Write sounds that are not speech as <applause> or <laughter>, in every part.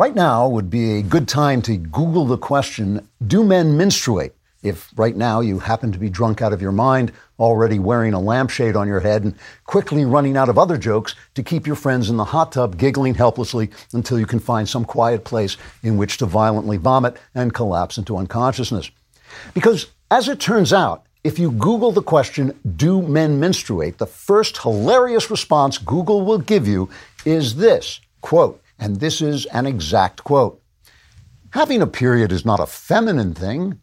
Right now would be a good time to Google the question Do men menstruate? If right now you happen to be drunk out of your mind, already wearing a lampshade on your head, and quickly running out of other jokes to keep your friends in the hot tub giggling helplessly until you can find some quiet place in which to violently vomit and collapse into unconsciousness. Because as it turns out, if you Google the question, Do men menstruate? the first hilarious response Google will give you is this quote, and this is an exact quote. Having a period is not a feminine thing.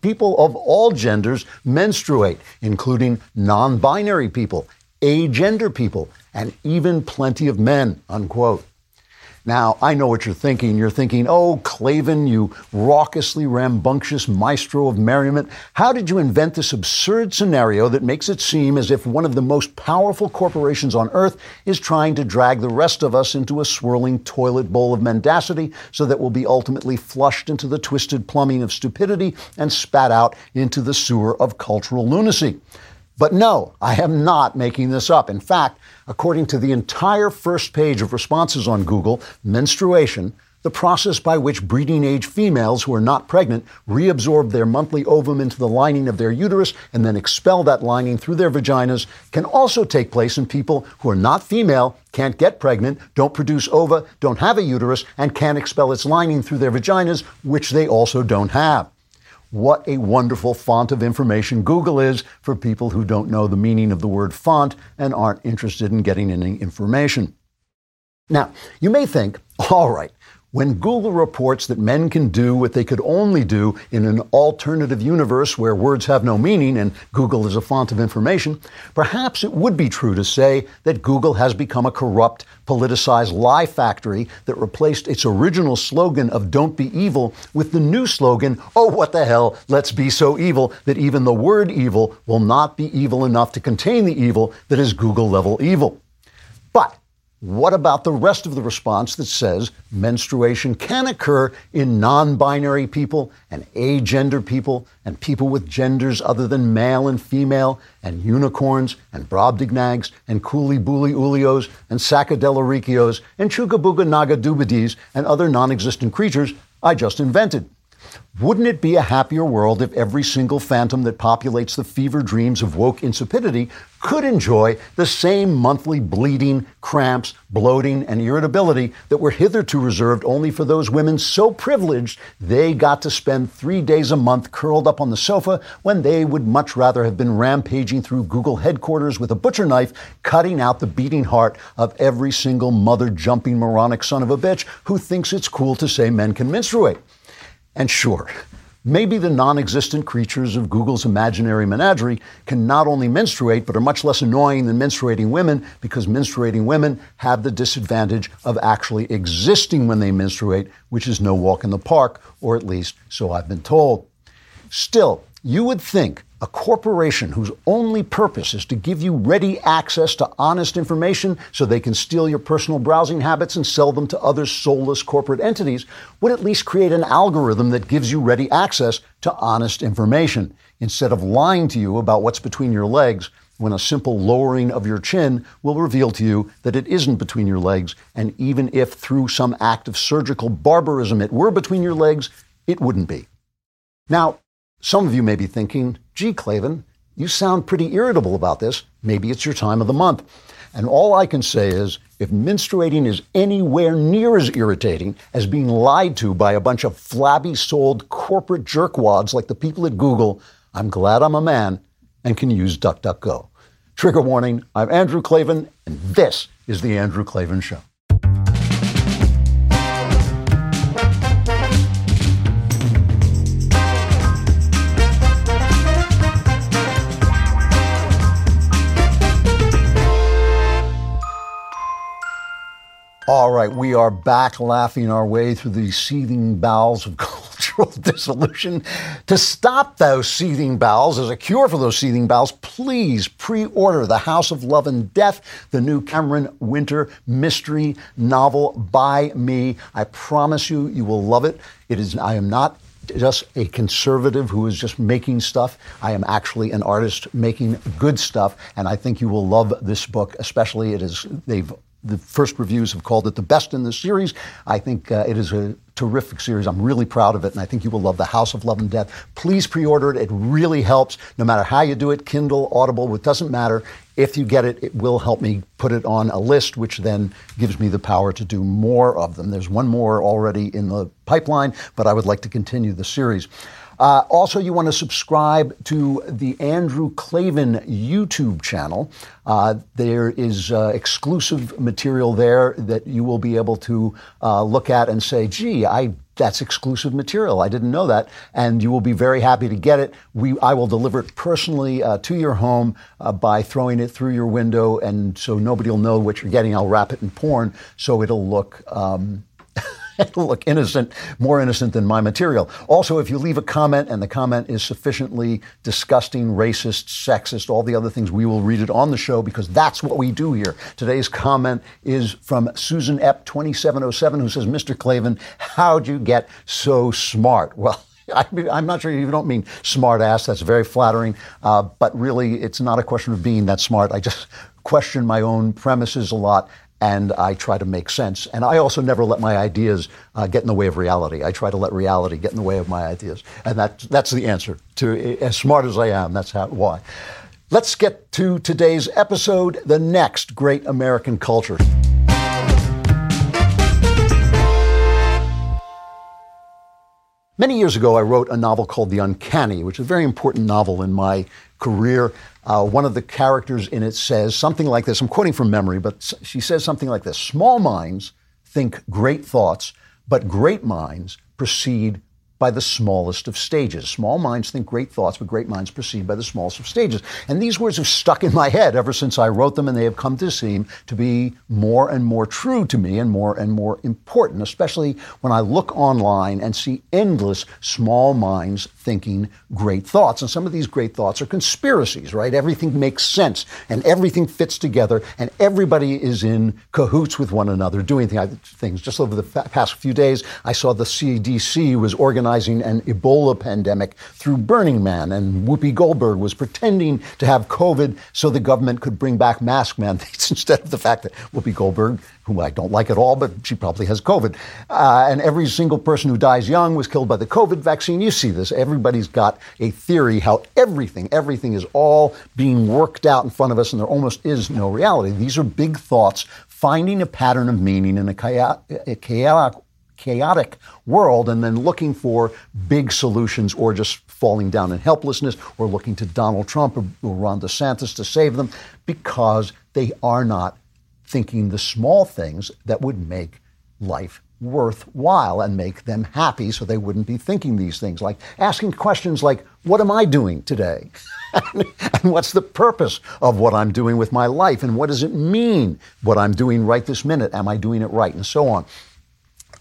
People of all genders menstruate, including non binary people, agender people, and even plenty of men, unquote. Now, I know what you're thinking. You're thinking, oh, Klavan, you raucously rambunctious maestro of merriment, how did you invent this absurd scenario that makes it seem as if one of the most powerful corporations on earth is trying to drag the rest of us into a swirling toilet bowl of mendacity so that we'll be ultimately flushed into the twisted plumbing of stupidity and spat out into the sewer of cultural lunacy? But no, I am not making this up. In fact, according to the entire first page of responses on Google, menstruation, the process by which breeding age females who are not pregnant reabsorb their monthly ovum into the lining of their uterus and then expel that lining through their vaginas, can also take place in people who are not female, can't get pregnant, don't produce ova, don't have a uterus, and can't expel its lining through their vaginas, which they also don't have. What a wonderful font of information Google is for people who don't know the meaning of the word font and aren't interested in getting any information. Now, you may think, all right, when Google reports that men can do what they could only do in an alternative universe where words have no meaning and Google is a font of information, perhaps it would be true to say that Google has become a corrupt, politicized lie factory that replaced its original slogan of don't be evil with the new slogan, oh, what the hell, let's be so evil that even the word evil will not be evil enough to contain the evil that is Google level evil. But what about the rest of the response that says menstruation can occur in non binary people and agender people and people with genders other than male and female and unicorns and brobdignags and coolie booly ulios and sacadellarikios and chugabuga nagadubadis and other non existent creatures I just invented? Wouldn't it be a happier world if every single phantom that populates the fever dreams of woke insipidity could enjoy the same monthly bleeding, cramps, bloating, and irritability that were hitherto reserved only for those women so privileged they got to spend three days a month curled up on the sofa when they would much rather have been rampaging through Google headquarters with a butcher knife, cutting out the beating heart of every single mother jumping moronic son of a bitch who thinks it's cool to say men can menstruate. And sure, maybe the non existent creatures of Google's imaginary menagerie can not only menstruate, but are much less annoying than menstruating women because menstruating women have the disadvantage of actually existing when they menstruate, which is no walk in the park, or at least so I've been told. Still, you would think a corporation whose only purpose is to give you ready access to honest information so they can steal your personal browsing habits and sell them to other soulless corporate entities would at least create an algorithm that gives you ready access to honest information instead of lying to you about what's between your legs when a simple lowering of your chin will reveal to you that it isn't between your legs, and even if through some act of surgical barbarism it were between your legs, it wouldn't be. Now, some of you may be thinking, gee, Klavan, you sound pretty irritable about this. Maybe it's your time of the month. And all I can say is if menstruating is anywhere near as irritating as being lied to by a bunch of flabby souled corporate jerkwads like the people at Google, I'm glad I'm a man and can use DuckDuckGo. Trigger warning I'm Andrew Klavan, and this is The Andrew Klavan Show. All right, we are back laughing our way through the seething bowels of <laughs> cultural dissolution. To stop those seething bowels, as a cure for those seething bowels, please pre order The House of Love and Death, the new Cameron Winter mystery novel by me. I promise you, you will love it. It is, I am not just a conservative who is just making stuff. I am actually an artist making good stuff, and I think you will love this book. Especially, it is they've the first reviews have called it the best in the series. I think uh, it is a terrific series. I'm really proud of it, and I think you will love The House of Love and Death. Please pre order it. It really helps, no matter how you do it Kindle, Audible, it doesn't matter. If you get it, it will help me put it on a list, which then gives me the power to do more of them. There's one more already in the pipeline, but I would like to continue the series. Uh, also, you want to subscribe to the Andrew Klavan YouTube channel. Uh, there is uh, exclusive material there that you will be able to uh, look at and say, gee, I that's exclusive material. I didn't know that, and you will be very happy to get it. We, I will deliver it personally uh, to your home uh, by throwing it through your window, and so nobody will know what you're getting. I'll wrap it in porn so it'll look. Um, <laughs> look innocent, more innocent than my material. Also, if you leave a comment and the comment is sufficiently disgusting, racist, sexist, all the other things, we will read it on the show because that's what we do here. Today's comment is from Susan Epp 2707 who says, Mr. Klavan, how'd you get so smart? <laughs> Well, I am not sure you don't mean smart ass. That's very flattering. Uh, but really, it's not a question of being that smart. I just question my own premises a lot and I try to make sense. And I also never let my ideas uh, get in the way of reality. I try to let reality get in the way of my ideas, and that that's the answer. To as smart as I am, that's how why. Let's get to today's episode, the next great American culture. Many years ago, I wrote a novel called The Uncanny, which is a very important novel in my career. Uh, one of the characters in it says something like this. I'm quoting from memory, but she says something like this Small minds think great thoughts, but great minds proceed by the smallest of stages. Small minds think great thoughts, but great minds proceed by the smallest of stages. And these words have stuck in my head ever since I wrote them, and they have come to seem to be more and more true to me and more and more important, especially when I look online and see endless small minds thinking great thoughts. And some of these great thoughts are conspiracies, right? Everything makes sense and everything fits together, and everybody is in cahoots with one another doing things. Just over the past few days, I saw the CDC was organizing an Ebola pandemic through Burning Man, and Whoopi Goldberg was pretending to have COVID so the government could bring back mask mandates <laughs> instead of the fact that Whoopi Goldberg, whom I don't like at all, but she probably has COVID. Uh, and every single person who dies young was killed by the COVID vaccine. You see this. Everybody's got a theory how everything, everything is all being worked out in front of us, and there almost is no reality. These are big thoughts finding a pattern of meaning in a chaotic, chaotic world and then looking for big solutions or just falling down in helplessness or looking to Donald Trump or, or Ron DeSantis to save them because they are not thinking the small things that would make life worthwhile and make them happy so they wouldn't be thinking these things like asking questions like what am i doing today? <laughs> And what's the purpose of what i'm doing with my life? And what does it mean what i'm doing right this minute? Am i doing it right? And so on.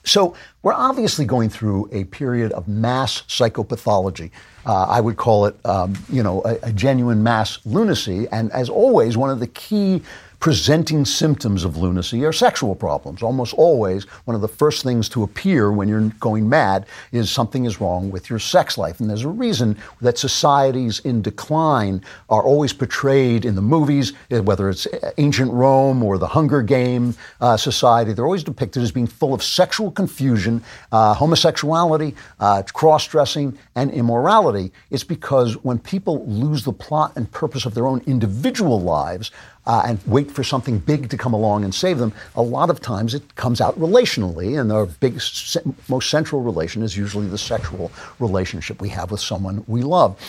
So we're obviously going through a period of mass psychopathology. Uh, I would call it, um, you know, a, a genuine mass lunacy. And as always, one of the key presenting symptoms of lunacy are sexual problems. Almost always, one of the first things to appear when you're going mad is something is wrong with your sex life. And there's a reason that societies in decline are always portrayed in the movies, eh, whether it's ancient Rome or the Hunger Game uh, society, they're always depicted as being full of sexual confusion, uh, homosexuality, uh, cross dressing, and immorality. It's because when people lose the plot and purpose of their own individual lives, uh, and wait for something big to come along and save them, a lot of times it comes out relationally, and our big, most central relation is usually the sexual relationship we have with someone we love.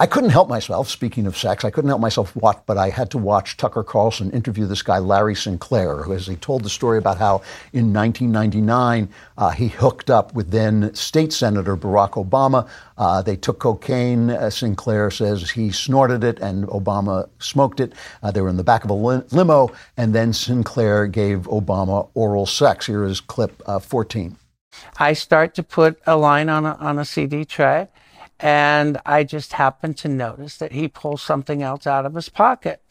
I couldn't help myself, speaking of sex, I couldn't help myself watch, but I had to watch Tucker Carlson interview this guy, Larry Sinclair, who, as he told the story about how in 1999 uh, he hooked up with then state senator Barack Obama. Uh, they took cocaine. Uh, Sinclair says he snorted it and Obama smoked it. Uh, they were in the back of a limo, and then Sinclair gave Obama oral sex. Here is clip uh, 14. I start to put a line on a, on a CD tray and I just happened to notice that he pulls something else out of his pocket.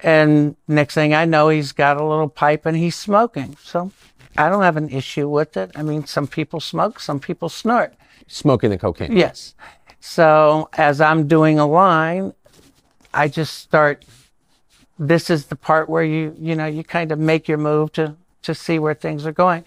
And next thing I know, he's got a little pipe and he's smoking. So I don't have an issue with it. I mean, some people smoke, some people snort. Smoking the cocaine? Yes. So as I'm doing a line, I just start this is the part where you, you know, you kind of make your move to, to see where things are going.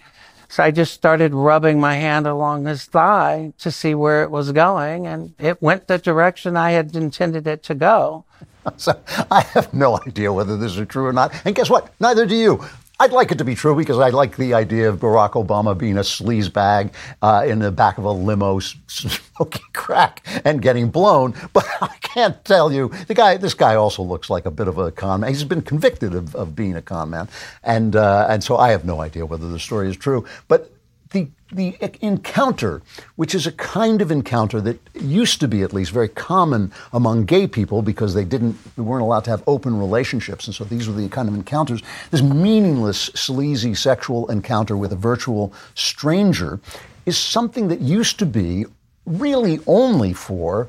So I just started rubbing my hand along his thigh to see where it was going, and it went the direction I had intended it to go. <laughs> So I have no idea whether this is true or not. And guess what? Neither do you. I'd like it to be true because I like the idea of Barack Obama being a sleaze bag uh, in the back of a limo smoking <laughs> crack and getting blown. But <laughs> I can't tell you the guy. This guy also looks like a bit of a con man. He's been convicted of, of being a con man, and uh, and so I have no idea whether the story is true. But the the encounter, which is a kind of encounter that used to be at least very common among gay people because they didn't they weren't allowed to have open relationships, and so these were the kind of encounters. This meaningless, sleazy sexual encounter with a virtual stranger is something that used to be really only for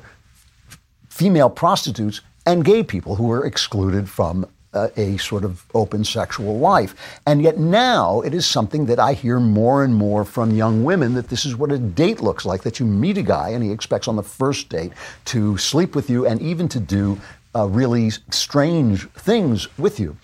female prostitutes and gay people who were excluded from uh, a sort of open sexual life. And yet now it is something that I hear more and more from young women that this is what a date looks like that you meet a guy and he expects on the first date to sleep with you and even to do uh, really strange things with you.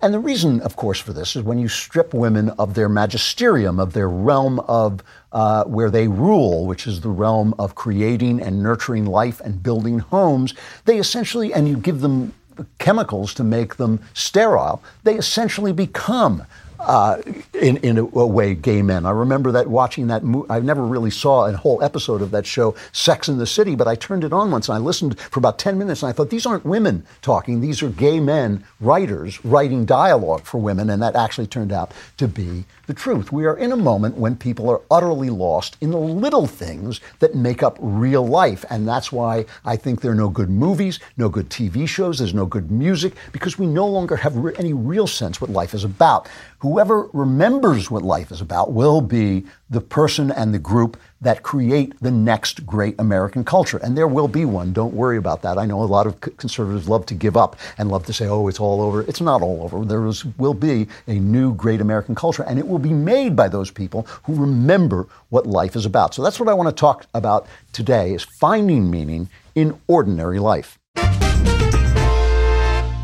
And the reason, of course, for this is when you strip women of their magisterium, of their realm of uh, where they rule, which is the realm of creating and nurturing life and building homes, they essentially, and you give them chemicals to make them sterile, they essentially become uh, in, in a, a, way, gay men. I remember that watching that movie. I never really saw a whole episode of that show, Sex in the City, but I turned it on once and I listened for about 10 minutes and I thought, these aren't women talking. These are gay men, writers, writing dialogue for women. And that actually turned out to be the truth. We are in a moment when people are utterly lost in the little things that make up real life. And that's why I think there are no good movies, no good TV shows, there's no good music, because we no longer have re- any real sense what life is about whoever remembers what life is about will be the person and the group that create the next great American culture. And there will be one. Don't worry about that. I know a lot of conservatives love to give up and love to say, oh, it's all over. It's not all over. There is, will be a new great American culture, and it will be made by those people who remember what life is about. So that's what I want to talk about today is finding meaning in ordinary life.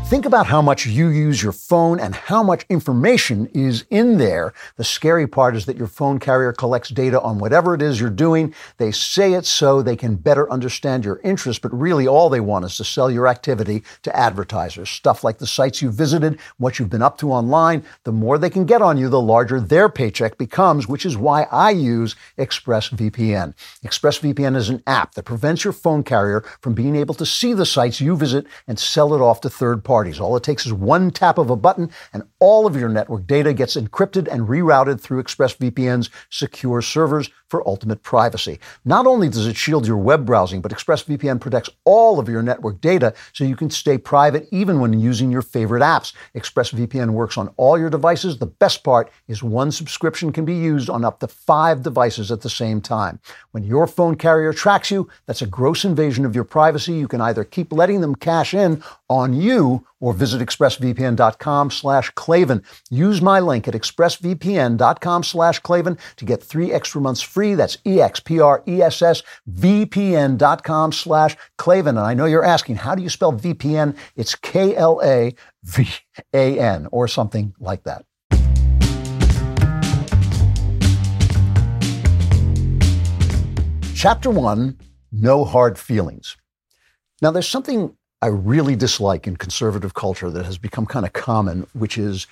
Think about how much you use your phone and how much information is in there. The scary part is that your phone carrier collects data on whatever it is you're doing. They say it so they can better understand your interests, but really all they want is to sell your activity to advertisers. Stuff like the sites you visited, what you've been up to online. The more they can get on you, the larger their paycheck becomes, which is why I use ExpressVPN. ExpressVPN is an app that prevents your phone carrier from being able to see the sites you visit and sell it off to third parties parties. All it takes is one tap of a button, and all of your network data gets encrypted and rerouted through ExpressVPN's secure servers for ultimate privacy. Not only does it shield your web browsing, but ExpressVPN protects all of your network data so you can stay private even when using your favorite apps. ExpressVPN works on all your devices. The best part is one subscription can be used on up to five devices at the same time. When your phone carrier tracks you, that's a gross invasion of your privacy. You can either keep letting them cash in on you or visit expressvpn.com slash Klavan. Use my link at expressvpn.com slash Klavan to get three extra months free. That's E-X-P-R-E-S-S VPN.com slash Klavan. And I know you're asking, how do you spell VPN? It's K-L-A-V-A-N or something like that. Chapter one, no hard feelings. Now, there's something I really dislike in conservative culture that has become kind of common, which is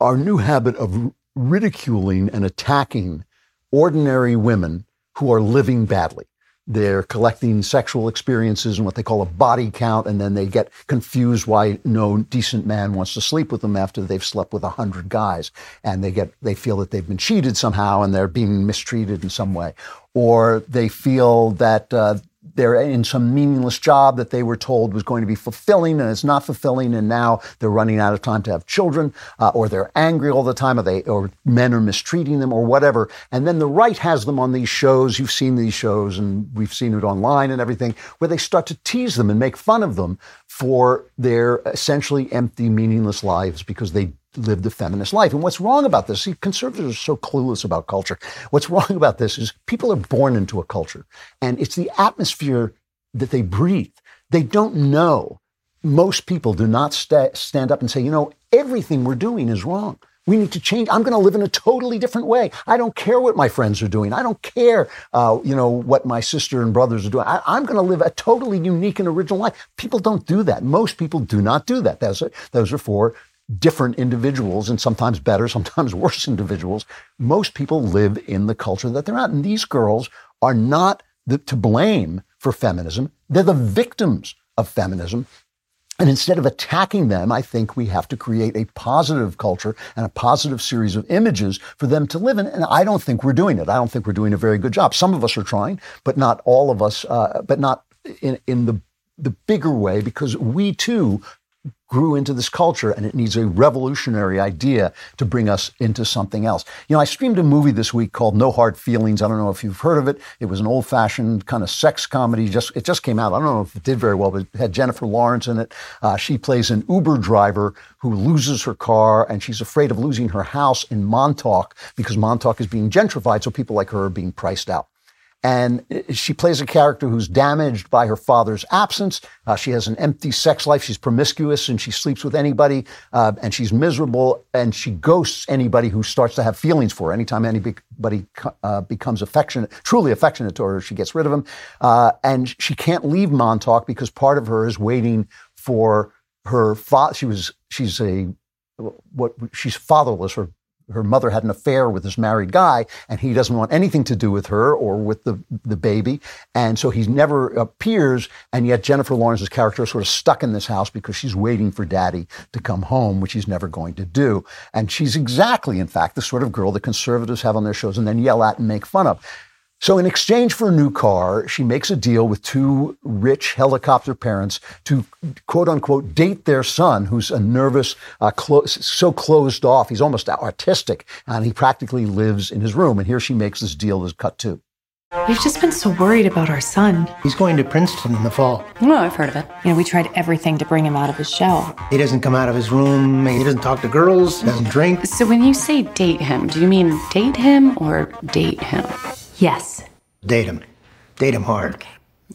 our new habit of ridiculing and attacking ordinary women who are living badly. They're collecting sexual experiences and what they call a body count, and then they get confused why no decent man wants to sleep with them after they've slept with a hundred guys, and they get they feel that they've been cheated somehow and they're being mistreated in some way, or they feel that uh, they're in some meaningless job that they were told was going to be fulfilling and it's not fulfilling and now they're running out of time to have children uh, or they're angry all the time or they or men are mistreating them or whatever. And then the right has them on these shows. You've seen these shows and we've seen it online and everything where they start to tease them and make fun of them for their essentially empty meaningless lives because they lived a feminist life. And what's wrong about this? See, conservatives are so clueless about culture. What's wrong about this is people are born into a culture, and it's the atmosphere that they breathe. They don't know most people do not sta stand up and say, you know, everything we're doing is wrong. We need to change. I'm going to live in a totally different way. I don't care what my friends are doing. I don't care, uh, you know, what my sister and brothers are doing. I, am going to live a totally unique and original life. People don't do that. Most people do not do that. Those are, those are for different individuals and sometimes better, <laughs> sometimes worse individuals. Most people live in the culture that they're not. And these girls are not the, to blame for feminism. They're the victims of feminism. And instead of attacking them, I think we have to create a positive culture and a positive series of images for them to live in. And I don't think we're doing it. I don't think we're doing a very good job. Some of us are trying, but not all of us, uh, but not in, in the, the bigger way because we too grew into this culture and it needs a revolutionary idea to bring us into something else. You know, I streamed a movie this week called No Hard Feelings. I don't know if you've heard of it. It was an old fashioned kind of sex comedy. Just It just came out. I don't know if it did very well, but it had Jennifer Lawrence in it. Uh, she plays an Uber driver who loses her car and she's afraid of losing her house in Montauk because Montauk is being gentrified. So people like her are being priced out. And she plays a character who's damaged by her father's absence. Uh, she has an empty sex life. She's promiscuous and she sleeps with anybody. Uh, and she's miserable. And she ghosts anybody who starts to have feelings for her. Anytime anybody uh, becomes affectionate, truly affectionate to her, she gets rid of him. Uh, and she can't leave Montauk because part of her is waiting for her father. She was, she's a, what, she's fatherless or her mother had an affair with this married guy and he doesn't want anything to do with her or with the, the baby. And so he never appears. And yet Jennifer Lawrence's character is sort of stuck in this house because she's waiting for daddy to come home, which he's never going to do. And she's exactly, in fact, the sort of girl that conservatives have on their shows and then yell at and make fun of. So, in exchange for a new car, she makes a deal with two rich helicopter parents to quote unquote date their son, who's a nervous, uh, clo- so closed off. He's almost autistic, and he practically lives in his room. And here she makes this deal that's cut two. We've just been so worried about our son. He's going to Princeton in the fall. Oh, I've heard of it. You know, we tried everything to bring him out of his shell. He doesn't come out of his room. He doesn't talk to girls. Doesn't drink. So when you say date him, do you mean date him or date him? Yes. Date him. Date him hard. Okay.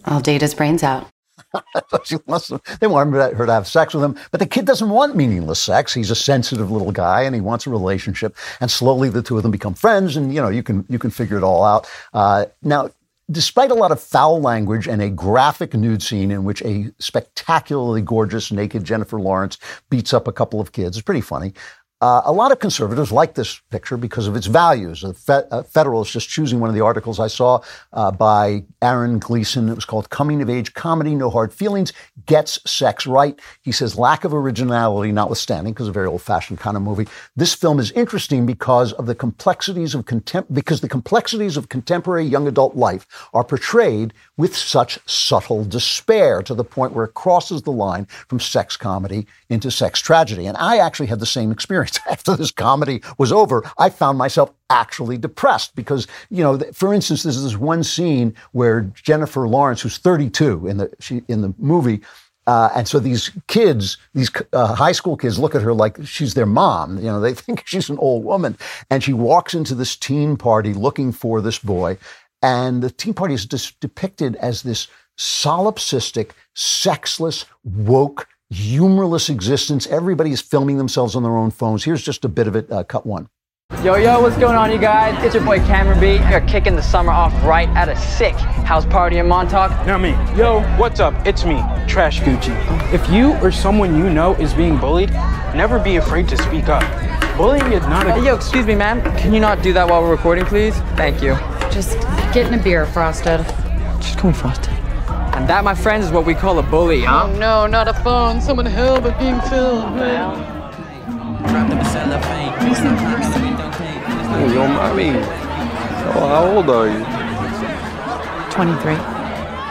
I'll date his brains out. <laughs> she wants to, they want her to have sex with him, but the kid doesn't want meaningless sex. He's a sensitive little guy, and he wants a relationship. And slowly, the two of them become friends, and you know you can you can figure it all out. Uh, now, despite a lot of foul language and a graphic nude scene in which a spectacularly gorgeous naked Jennifer Lawrence beats up a couple of kids, it's pretty funny. Uh, a lot of conservatives like this picture because of its values. The Fe- uh, Federalist, just choosing one of the articles I saw uh, by Aaron Gleason, it was called Coming of Age Comedy, No Hard Feelings, Gets Sex Right. He says, lack of originality notwithstanding, because a very old fashioned kind of movie. This film is interesting because of the complexities of contem- because the complexities of contemporary young adult life are portrayed with such subtle despair to the point where it crosses the line from sex comedy into sex tragedy. And I actually had the same experience. <laughs> after this comedy was over, I found myself actually depressed because, you know, for instance, there's this one scene where Jennifer Lawrence, who's 32 in the she, in the movie, uh, and so these kids, these uh, high school kids, look at her like she's their mom. You know, they <laughs> think she's an old woman. And she walks into this teen party looking for this boy, and the teen party is just depicted as this solipsistic, sexless, woke humorless existence. Everybody is filming themselves on their own phones. Here's just a bit of it. Uh, cut one. Yo, yo, what's going on, you guys? It's your boy Cameron B. We're kicking the summer off right at a sick house party in Montauk. Now me. Yo, what's up? It's me, Trash Gucci. If you or someone you know is being bullied, never be afraid to speak up. Bullying is not a. Hey, yo, excuse me, ma'am. Can you not do that while we're recording, please? Thank you. Just getting a beer, Frosted. Just call me Frosted. And that, my friends, is what we call a bully, huh? Oh no, not a phone. Someone help, I'm being filmed. Man. Oh, yo, mommy. Oh, how old are you? 23.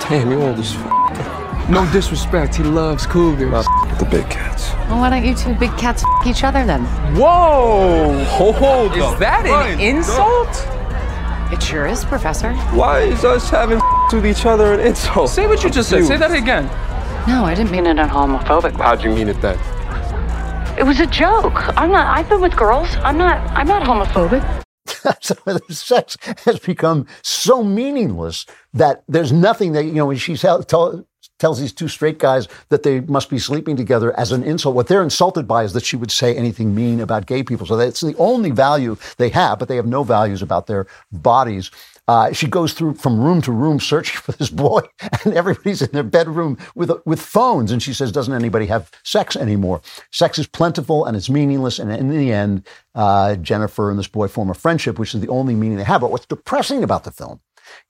Damn, you old as f- No disrespect, he loves cougars. Not the big cats. Well, why don't you two big cats f- each other then? Whoa! Hold on. Is that an insult? It sure is, Professor. Why is us having f- <laughs> with each other an insult? Say what you just said. Say that again. No, I didn't mean it in a homophobic way. How'd you mean it then? It was a joke. I'm not. I've been with girls. I'm not. I'm not homophobic. <laughs> so sex has become so meaningless that there's nothing that you know when she's tell, tells these two straight guys that they must be sleeping together as an insult. What they're insulted by is that she would say anything mean about gay people. So that's the only value they have, but they have no values about their bodies. Uh, she goes through from room to room searching <laughs> for this boy, and everybody's in their bedroom with with phones. And she says, "Doesn't anybody have sex anymore? Sex is plentiful and it's meaningless." And in the end, uh, Jennifer and this boy form a friendship, which is the only meaning they have. But what's depressing about the film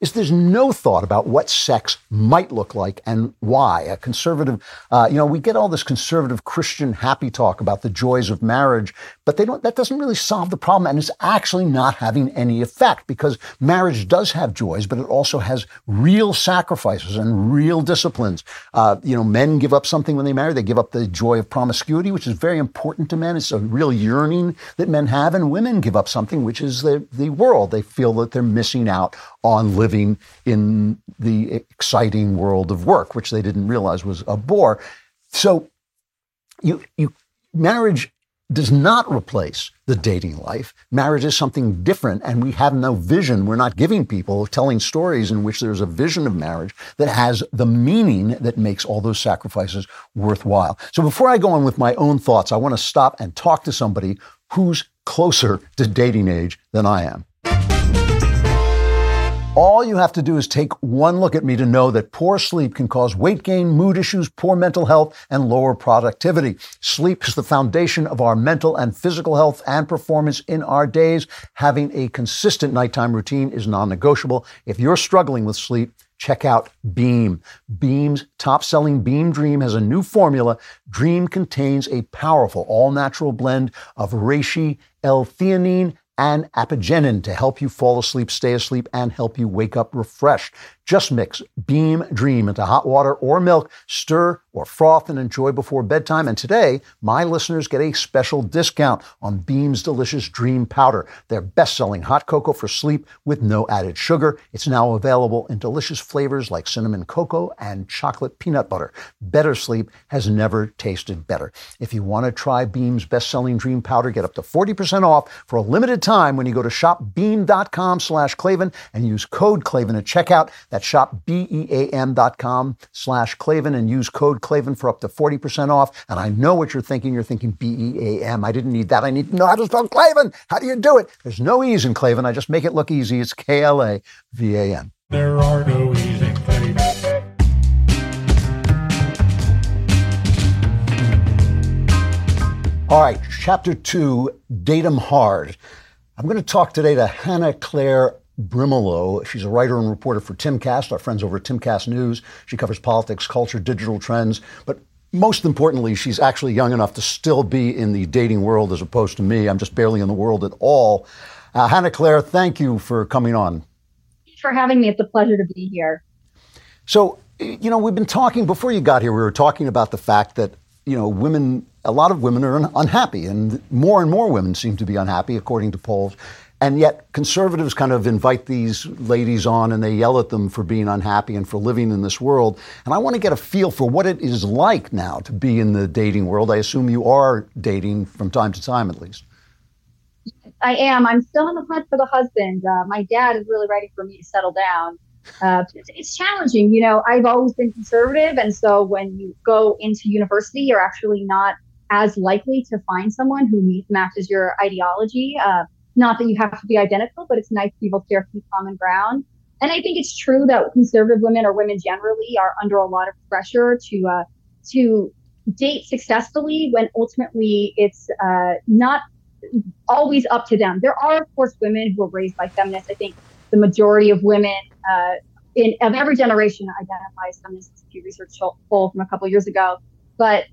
is there's no thought about what sex might look like and why. A conservative, uh, you know, we get all this conservative Christian happy talk about the joys of marriage, but they don't. That doesn't really solve the problem, and it's actually not having any effect because marriage does have joys, but it also has real sacrifices and real disciplines. Uh, you know, men give up something when they marry; they give up the joy of promiscuity, which is very important to men. It's a real yearning that men have, and women give up something, which is the the world. They feel that they're missing out on living in the exciting world of work, which they didn't realize was a bore. So you, you, marriage does not replace the dating life. Marriage is something different, and we have no vision. We're not giving people telling stories in which there's a vision of marriage that has the meaning that makes all those sacrifices worthwhile. So before I go on with my own thoughts, I want to stop and talk to somebody who's closer to dating age than I am. All you have to do is take one look at me to know that poor sleep can cause weight gain, mood issues, poor mental health, and lower productivity. Sleep is the foundation of our mental and physical health and performance in our days. Having a consistent nighttime routine is non-negotiable. If you're struggling with sleep, check out Beam. Beam's top selling Beam Dream has a new formula. Dream contains a powerful all natural blend of reishi, L-theanine, and apigenin to help you fall asleep, stay asleep, and help you wake up refreshed. Just mix Beam Dream into hot water or milk, stir or froth and enjoy before bedtime. And today, my listeners get a special discount on Beam's delicious Dream Powder, their best-selling hot cocoa for sleep with no added sugar. It's now available in delicious flavors like cinnamon cocoa and chocolate peanut butter. Better sleep has never tasted better. If you want to try Beam's best-selling Dream Powder, get up to 40% off for a limited time when you go to shopbeam.com slash Klavan and use code Klavan at checkout. That's shop B-E-A-M.com slash Klavan and use code Klavan for up to 40% off. And I know what you're thinking. You're thinking B-E-A-M. I didn't need that. I need to know how to spell Klavan. How do you do it? There's no E's in Klavan. I just make it look easy. It's K-L-A-V-A-N. There are no E's in Klavan. All right, chapter two, Date 'em Hard. I'm going to talk today to Hannah Claire Brimelow. She's a writer and reporter for Timcast, our friends over at Timcast News. She covers politics, culture, digital trends, but most importantly, she's actually young enough to still be in the dating world as opposed to me. I'm just barely in the world at all. Uh, Hannah Claire, thank you for coming on. Thanks for having me. It's a pleasure to be here. So, you know, we've been talking before you got here, we were talking about the fact that, you know, women, a lot of women are unhappy, and more and more women seem to be unhappy, according to polls. And yet, conservatives kind of invite these ladies on and they yell at them for being unhappy and for living in this world. And I want to get a feel for what it is like now to be in the dating world. I assume you are dating from time to time, at least. I am. I'm still on the hunt for the husband. Uh, my dad is really ready for me to settle down. Uh, it's, it's challenging. You know, I've always been conservative. And so when you go into university, you're actually not as likely to find someone who matches your ideology. Uh, not that you have to be identical, but it's nice to be able to share some common ground. And I think it's true that conservative women or women generally are under a lot of pressure to uh, to date successfully when ultimately it's uh, not always up to them. There are, of course, women who are raised by feminists. I think the majority of women uh, in of every generation identify as feminists. Pew Research poll from a couple years ago, but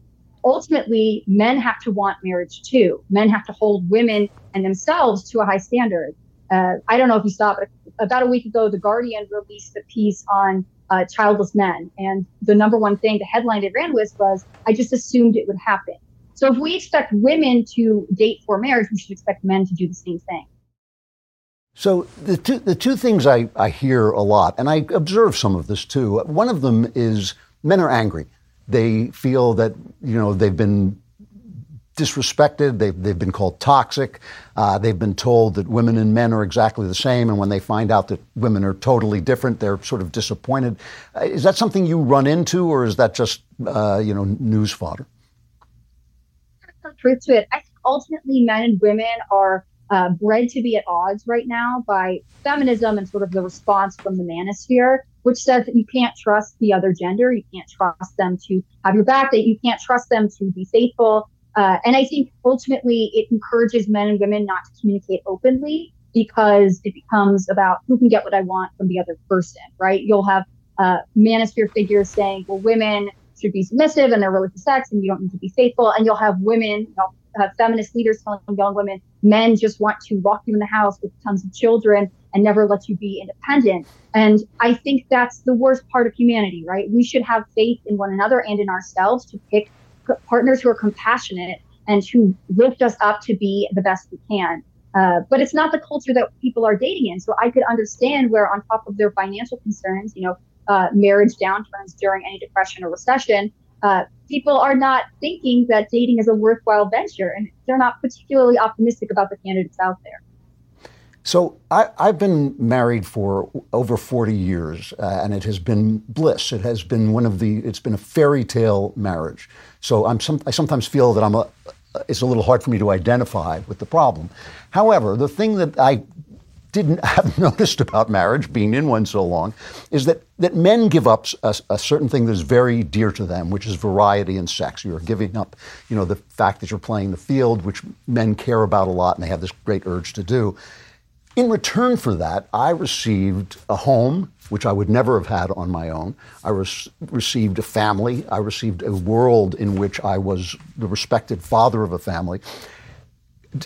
ultimately, men have to want marriage too. Men have to hold women and themselves to a high standard. Uh, I don't know if you saw, but about a week ago, The Guardian released a piece on uh, childless men. And the number one thing, the headline it ran with was, I just assumed it would happen. So if we expect women to date for marriage, we should expect men to do the same thing. So the two, the two things I, I hear a lot, and I observe some of this too, one of them is men are angry. They feel that, you know, they've been disrespected. They've, they've been called toxic. Uh, they've been told that women and men are exactly the same. And when they find out that women are totally different, they're sort of disappointed. Uh, is that something you run into, or is that just, uh, you know, news fodder? truth to it. I think ultimately men and women are uh, bred to be at odds right now by feminism and sort of the response from the manosphere, which says that you can't trust the other gender, you can't trust them to have your back, that you can't trust them to be faithful. Uh, and I think ultimately it encourages men and women not to communicate openly because it becomes about who can get what I want from the other person, right? You'll have uh, manosphere figures saying, well, women should be submissive and they're really for sex and you don't need to be faithful. And you'll have women, you know, have feminist leaders telling young women, men just want to lock you in the house with tons of children and never let you be independent. And I think that's the worst part of humanity, right? We should have faith in one another and in ourselves to pick partners who are compassionate and who lift us up to be the best we can. Uh, but it's not the culture that people are dating in. So I could understand where, on top of their financial concerns, you know, uh, marriage downturns during any depression or recession, uh, people are not thinking that dating is a worthwhile venture, and they're not particularly optimistic about the candidates out there. So I, have been married for over 40 years, uh, and it has been bliss. It has been one of the. It's been a fairy tale marriage. So I'm some, I sometimes feel that I'm a. It's a little hard for me to identify with the problem. However, the thing that I didn't <laughs> have noticed about marriage, being in one so long, is that, that men give up a, a, certain thing that is very dear to them, which is variety in sex. You're giving up, you know, the fact that you're playing the field, which men care about a lot, and they have this great urge to do. In return for that, I received a home, which I would never have had on my own. I res- received a family. I received a world in which I was the respected father of a family.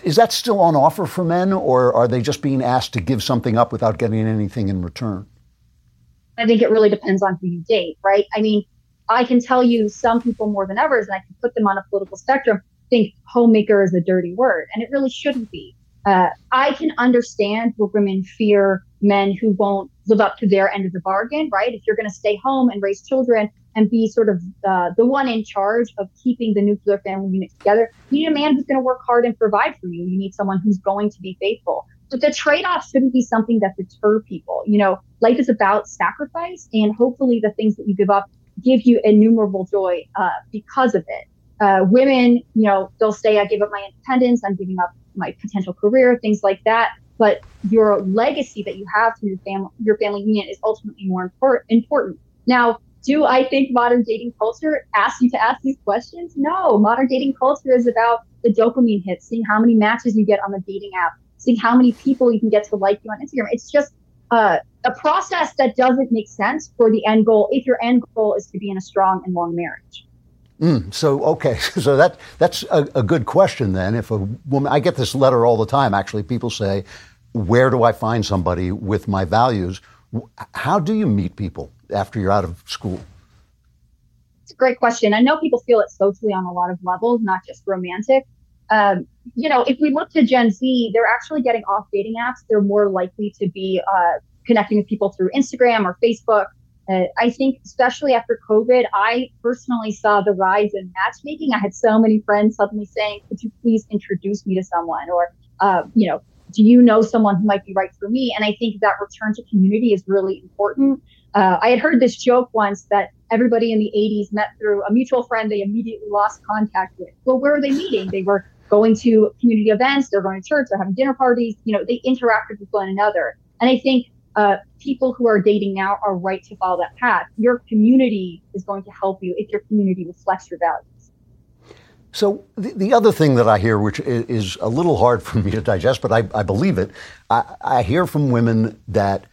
Is that still on offer for men, or are they just being asked to give something up without getting anything in return? I think it really depends on who you date, right? I mean, I can tell you some people more than others, and I can put them on a political spectrum, think homemaker is a dirty word, and it really shouldn't be. Uh, I can understand where women fear men who won't live up to their end of the bargain, right? If you're going to stay home and raise children and be sort of uh, the one in charge of keeping the nuclear family unit together, you need a man who's going to work hard and provide for you. You need someone who's going to be faithful. But the trade off shouldn't be something that deter people. You know, life is about sacrifice, and hopefully the things that you give up give you innumerable joy uh, because of it. Uh, women, you know, they'll say, I give up my independence, I'm giving up my potential career, things like that. But your legacy that you have to your family, your family unit is ultimately more impor- important. Now, do I think modern dating culture asks you to ask these questions? No, modern dating culture is about the dopamine hits, seeing how many matches you get on the dating app, seeing how many people you can get to like you on Instagram. It's just uh, a process that doesn't make sense for the end goal if your end goal is to be in a strong and long marriage. Mm, so okay, <laughs> so that that's a, a, good question then. If a woman, I get this letter all the time. Actually, people say, "Where do I find somebody with my values?" How do you meet people after you're out of school? It's a great question. I know people feel it socially on a lot of levels, not just romantic. Um, you know, if we look to Gen Z, they're actually getting off dating apps. They're more likely to be uh, connecting with people through Instagram or Facebook. Uh, I think, especially after COVID, I personally saw the rise in matchmaking. I had so many friends suddenly saying, "Could you please introduce me to someone?" or, uh, you know, "Do you know someone who might be right for me?" And I think that return to community is really important. Uh, I had heard this joke once that everybody in the 80s met through a mutual friend they immediately lost contact with. Well, where were they meeting? They were going to community events, they're going to church, they're having dinner parties. You know, they interacted with one another. And I think uh, people who are dating now are right to follow that path. Your community is going to help you if your community reflects your values. So the, the other thing that I hear, which is a little hard <laughs> for me to digest, but I, I believe it, I, I hear from women that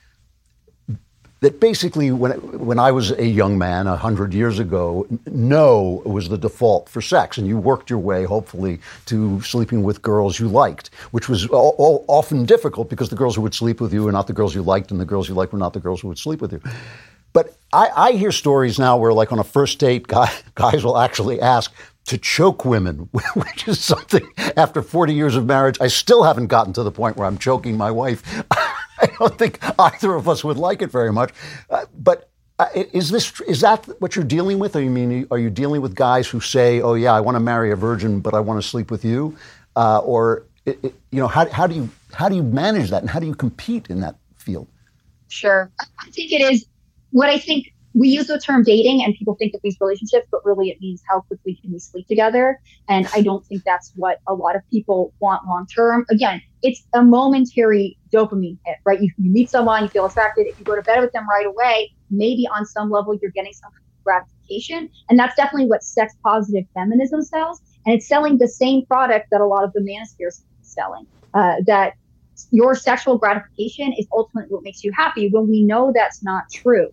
that basically when when I was a young man a hundred years ago, no was the default for sex, and you worked your way hopefully to sleeping with girls you liked, which was all, all often difficult because the girls who would sleep with you were not the girls you liked, and the girls you liked were not the girls who would sleep with you. But I, I hear stories now where, like on a first date, <laughs> guy, guys will actually ask to choke women, <laughs> which is something after 40 years of marriage, I still haven't gotten to the point where I'm choking my wife. <laughs> <laughs> I don't think either of us would like it very much. Uh, but Uh, is this is that what you're dealing with? Or you mean are you dealing with guys who say, "Oh yeah, I want to marry a virgin, but I want to sleep with you," uh, or it, it, you know, how, how do you how do you manage that, and how do you compete in that field? Sure, I think it is what I think we use the term dating and people think that these relationships, but really it means how quickly can we sleep together. And I don't think that's what a lot of people want long term. Again, it's a momentary dopamine hit, right? You, you meet someone, you feel attracted. If you go to bed with them right away, maybe on some level you're getting some gratification. And that's definitely what sex positive feminism sells. And it's selling the same product that a lot of the manosphere is selling. Uh, that your sexual gratification is ultimately what makes you happy when we know that's not true.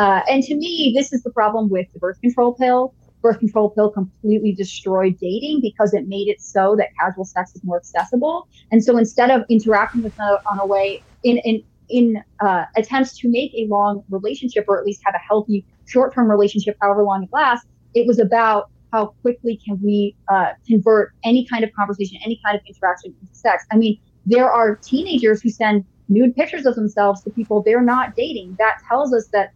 Uh, and to me, this is the problem with the birth control pill. Birth control pill completely destroyed dating because it made it so that casual sex is more accessible. And so instead of interacting with them on a way in in in uh, attempts to make a long relationship or at least have a healthy short-term relationship, however long it lasts, it was about how quickly can we uh, convert any kind of conversation, any kind of interaction into sex. I mean, there are teenagers who send nude pictures of themselves to people they're not dating. That tells us that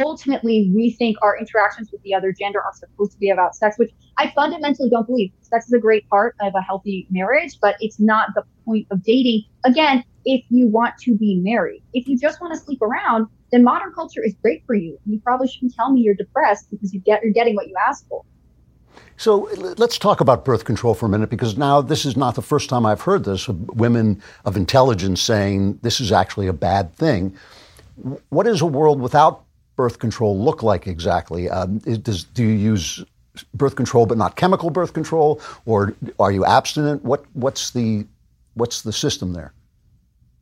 ultimately we think our interactions with the other gender are supposed to be about sex, which I fundamentally don't believe. Sex is a great part of a healthy marriage, but it's not the point of dating. Again, if you want to be married, if you just want to sleep around, then modern culture is great for you. You probably shouldn't tell me you're depressed because you get you're getting what you asked for. So let's talk about birth control for a minute because now this is not the first time I've heard this women of intelligence saying this is actually a bad thing. What is a world without birth control look like exactly? Um, does, do you use birth control but not chemical birth control, or are you abstinent? What, what's the what's the system there?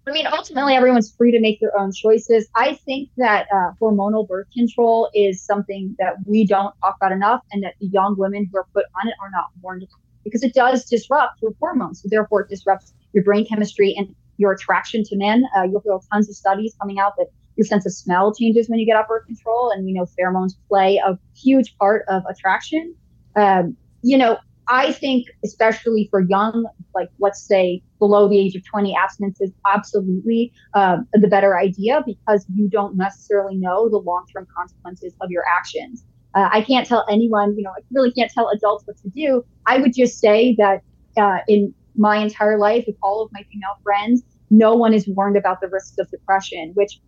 I mean, ultimately, everyone's free to make their own choices. I think that uh, hormonal birth control is something that we don't talk about enough, and that the young women who are put on it are not warned because it does disrupt your hormones. So therefore, it disrupts your brain chemistry and your attraction to men. Uh, you'll hear tons of studies coming out that your sense of smell changes when you get off birth control, and we know pheromones play a huge part of attraction. Um, you know, I think, especially for young, like let's say below the age of 20, abstinence is absolutely um, the better idea because you don't necessarily know the long term consequences of your actions. Uh, I can't tell anyone, you know, I really can't tell adults what to do. I would just say that uh, in my entire life, with all of my female friends, no one is warned about the risks of depression, which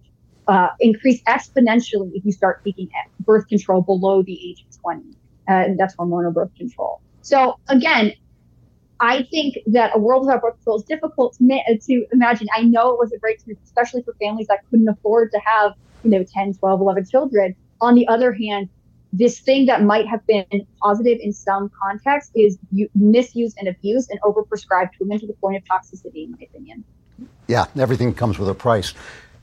uh, increase exponentially if you start taking birth control below the age of 20. Uh, and that's hormonal birth control. So again, I think that a world without birth control is difficult to, ma- to imagine. I know it was a great time, especially for families that couldn't afford to have, you know, 10, 12, 11 children. On the other hand, this thing that might have been positive in some context is u- misused and abused and overprescribed to women to the point of toxicity, in my opinion. Yeah, everything comes with a price.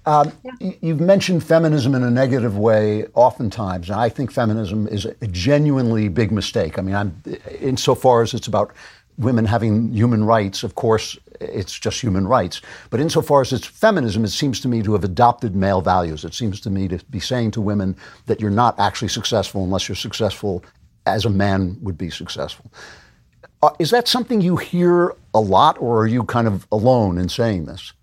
Um, yeah. You've mentioned feminism in a negative way oftentimes, and I think feminism is a genuinely big mistake. I mean, I'm insofar as it's about women having human rights, of course, it's just human rights. But insofar as it's feminism, it seems to me to have adopted male values. It seems to me to be saying to women that you're not actually successful unless you're successful as a man would be successful. Uh, is that something you hear a lot, or are you kind of alone in saying this?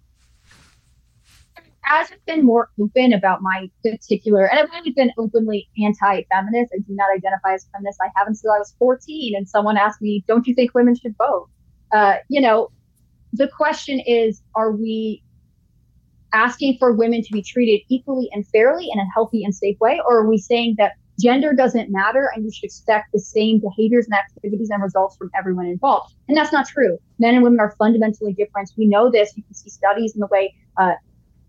Hasn't been more open about my particular, and I've always been openly anti-feminist. I do not identify as feminist. I haven't since I was 14. And someone asked me, "Don't you think women should vote?" Uh, you know, the question is, are we asking for women to be treated equally and fairly in a healthy and safe way, or are we saying that gender doesn't matter and you should expect the same behaviors and activities and results from everyone involved? And that's not true. Men and women are fundamentally different. We know this. You can see studies in the way uh,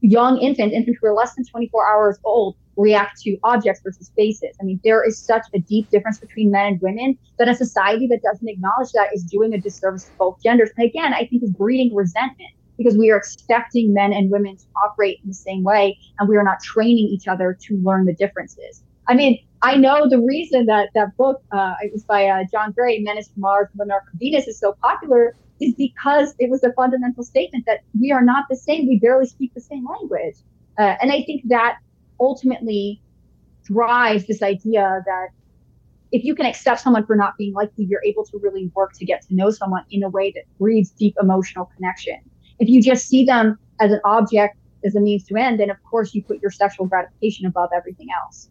young infants, infants who are less than 24 hours old, react to objects versus faces. I mean, there is such a deep difference between men and women that a society that doesn't acknowledge that is doing a disservice to both genders. And again, I think is breeding resentment because we are expecting men and women to operate in the same way and we are not training each other to learn the differences. I mean, I know the reason that that book, uh, it was by uh, John Gray, Men is from Mars, Women are from Venus, is so popular is because it was a fundamental statement that we are not the same. We barely speak the same language. Uh, and I think that ultimately drives this idea that if you can accept someone for not being like you, you're able to really work to get to know someone in a way that breeds deep emotional connection. If you just see them as an object as a means to end, then of course you put your sexual gratification above everything else.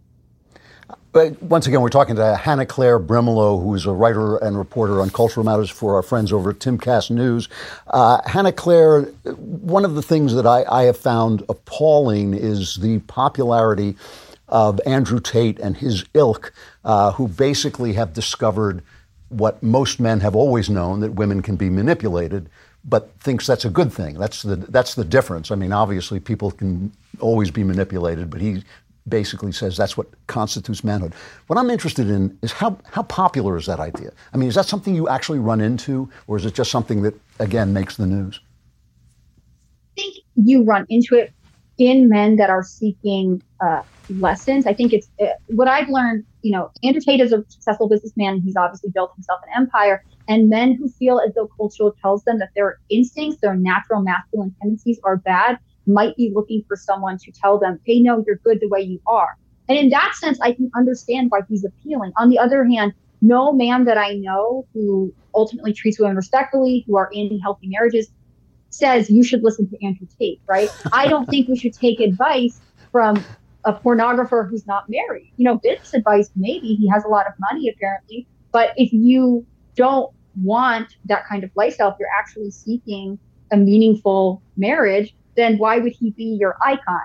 But once again, we're talking to Hannah Claire Brimelow, who is a writer and reporter on cultural matters for our friends over at Timcast News. Uh, Hannah Claire, one of the things that I, I have found appalling is the popularity of Andrew Tate and his ilk, uh, who basically have discovered what most men have always known that women can be manipulated, but thinks that's a good thing. That's the that's the difference. I mean, obviously, people can always be manipulated, but he basically says that's what constitutes manhood. What I'm interested in is how, how popular is that idea? I mean, is that something you actually run into, or is it just something that, again, makes the news? I think you run into it in men that are seeking uh, lessons. I think it's uh, what I've learned. You know, Andrew Tate is a successful businessman. He's obviously built himself an empire. And men who feel as though culture tells them that their instincts, their natural masculine tendencies are bad, might be looking for someone to tell them, hey, no, you're good the way you are. And in that sense, I can understand why he's appealing. On the other hand, no man that I know who ultimately treats women respectfully, who are in healthy marriages, says you should listen to Andrew Tate, right? I don't <laughs> think we should take advice from a pornographer who's not married. You know, business advice, maybe he has a lot of money apparently, but if you don't want that kind of lifestyle, if you're actually seeking a meaningful marriage, then why would he be your icon?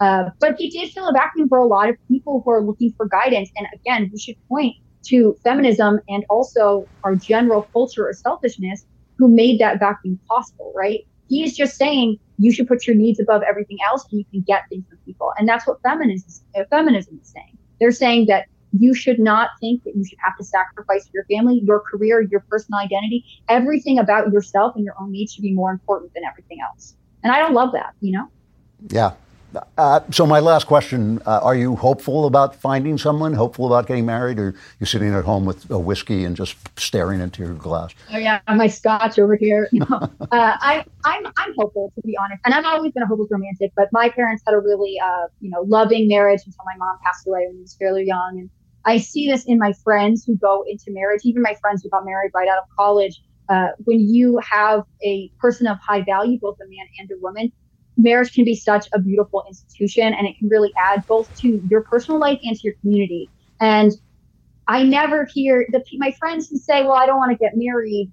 Uh, but he did fill a vacuum for a lot of people who are looking for guidance. And again, we should point to feminism and also our general culture of selfishness who made that vacuum possible, right? He's just saying you should put your needs above everything else and you can get things from people. And that's what feminism, uh, feminism is saying. They're saying that you should not think that you should have to sacrifice your family, your career, your personal identity. Everything about yourself and your own needs should be more important than everything else. And I don't love that, you know? Yeah. Uh, so my last question: uh, Are you hopeful about finding someone? Hopeful about getting married, or you sitting at home with a whiskey and just staring into your glass? Oh yeah, <laughs> my scotch over here. <laughs> No, uh, I, I'm I'm hopeful to be honest, and I've always been a hopeless romantic. But my parents had a really uh, you know loving marriage until my mom passed away when I was fairly young, and I see this in my friends who go into marriage, even my friends who got married right out of college uh, when you have a person of high value, both a man and a woman, marriage can be such a beautiful institution and it can really add both to your personal life and to your community. And I never hear the my friends who say, "Well, I don't want to get married,"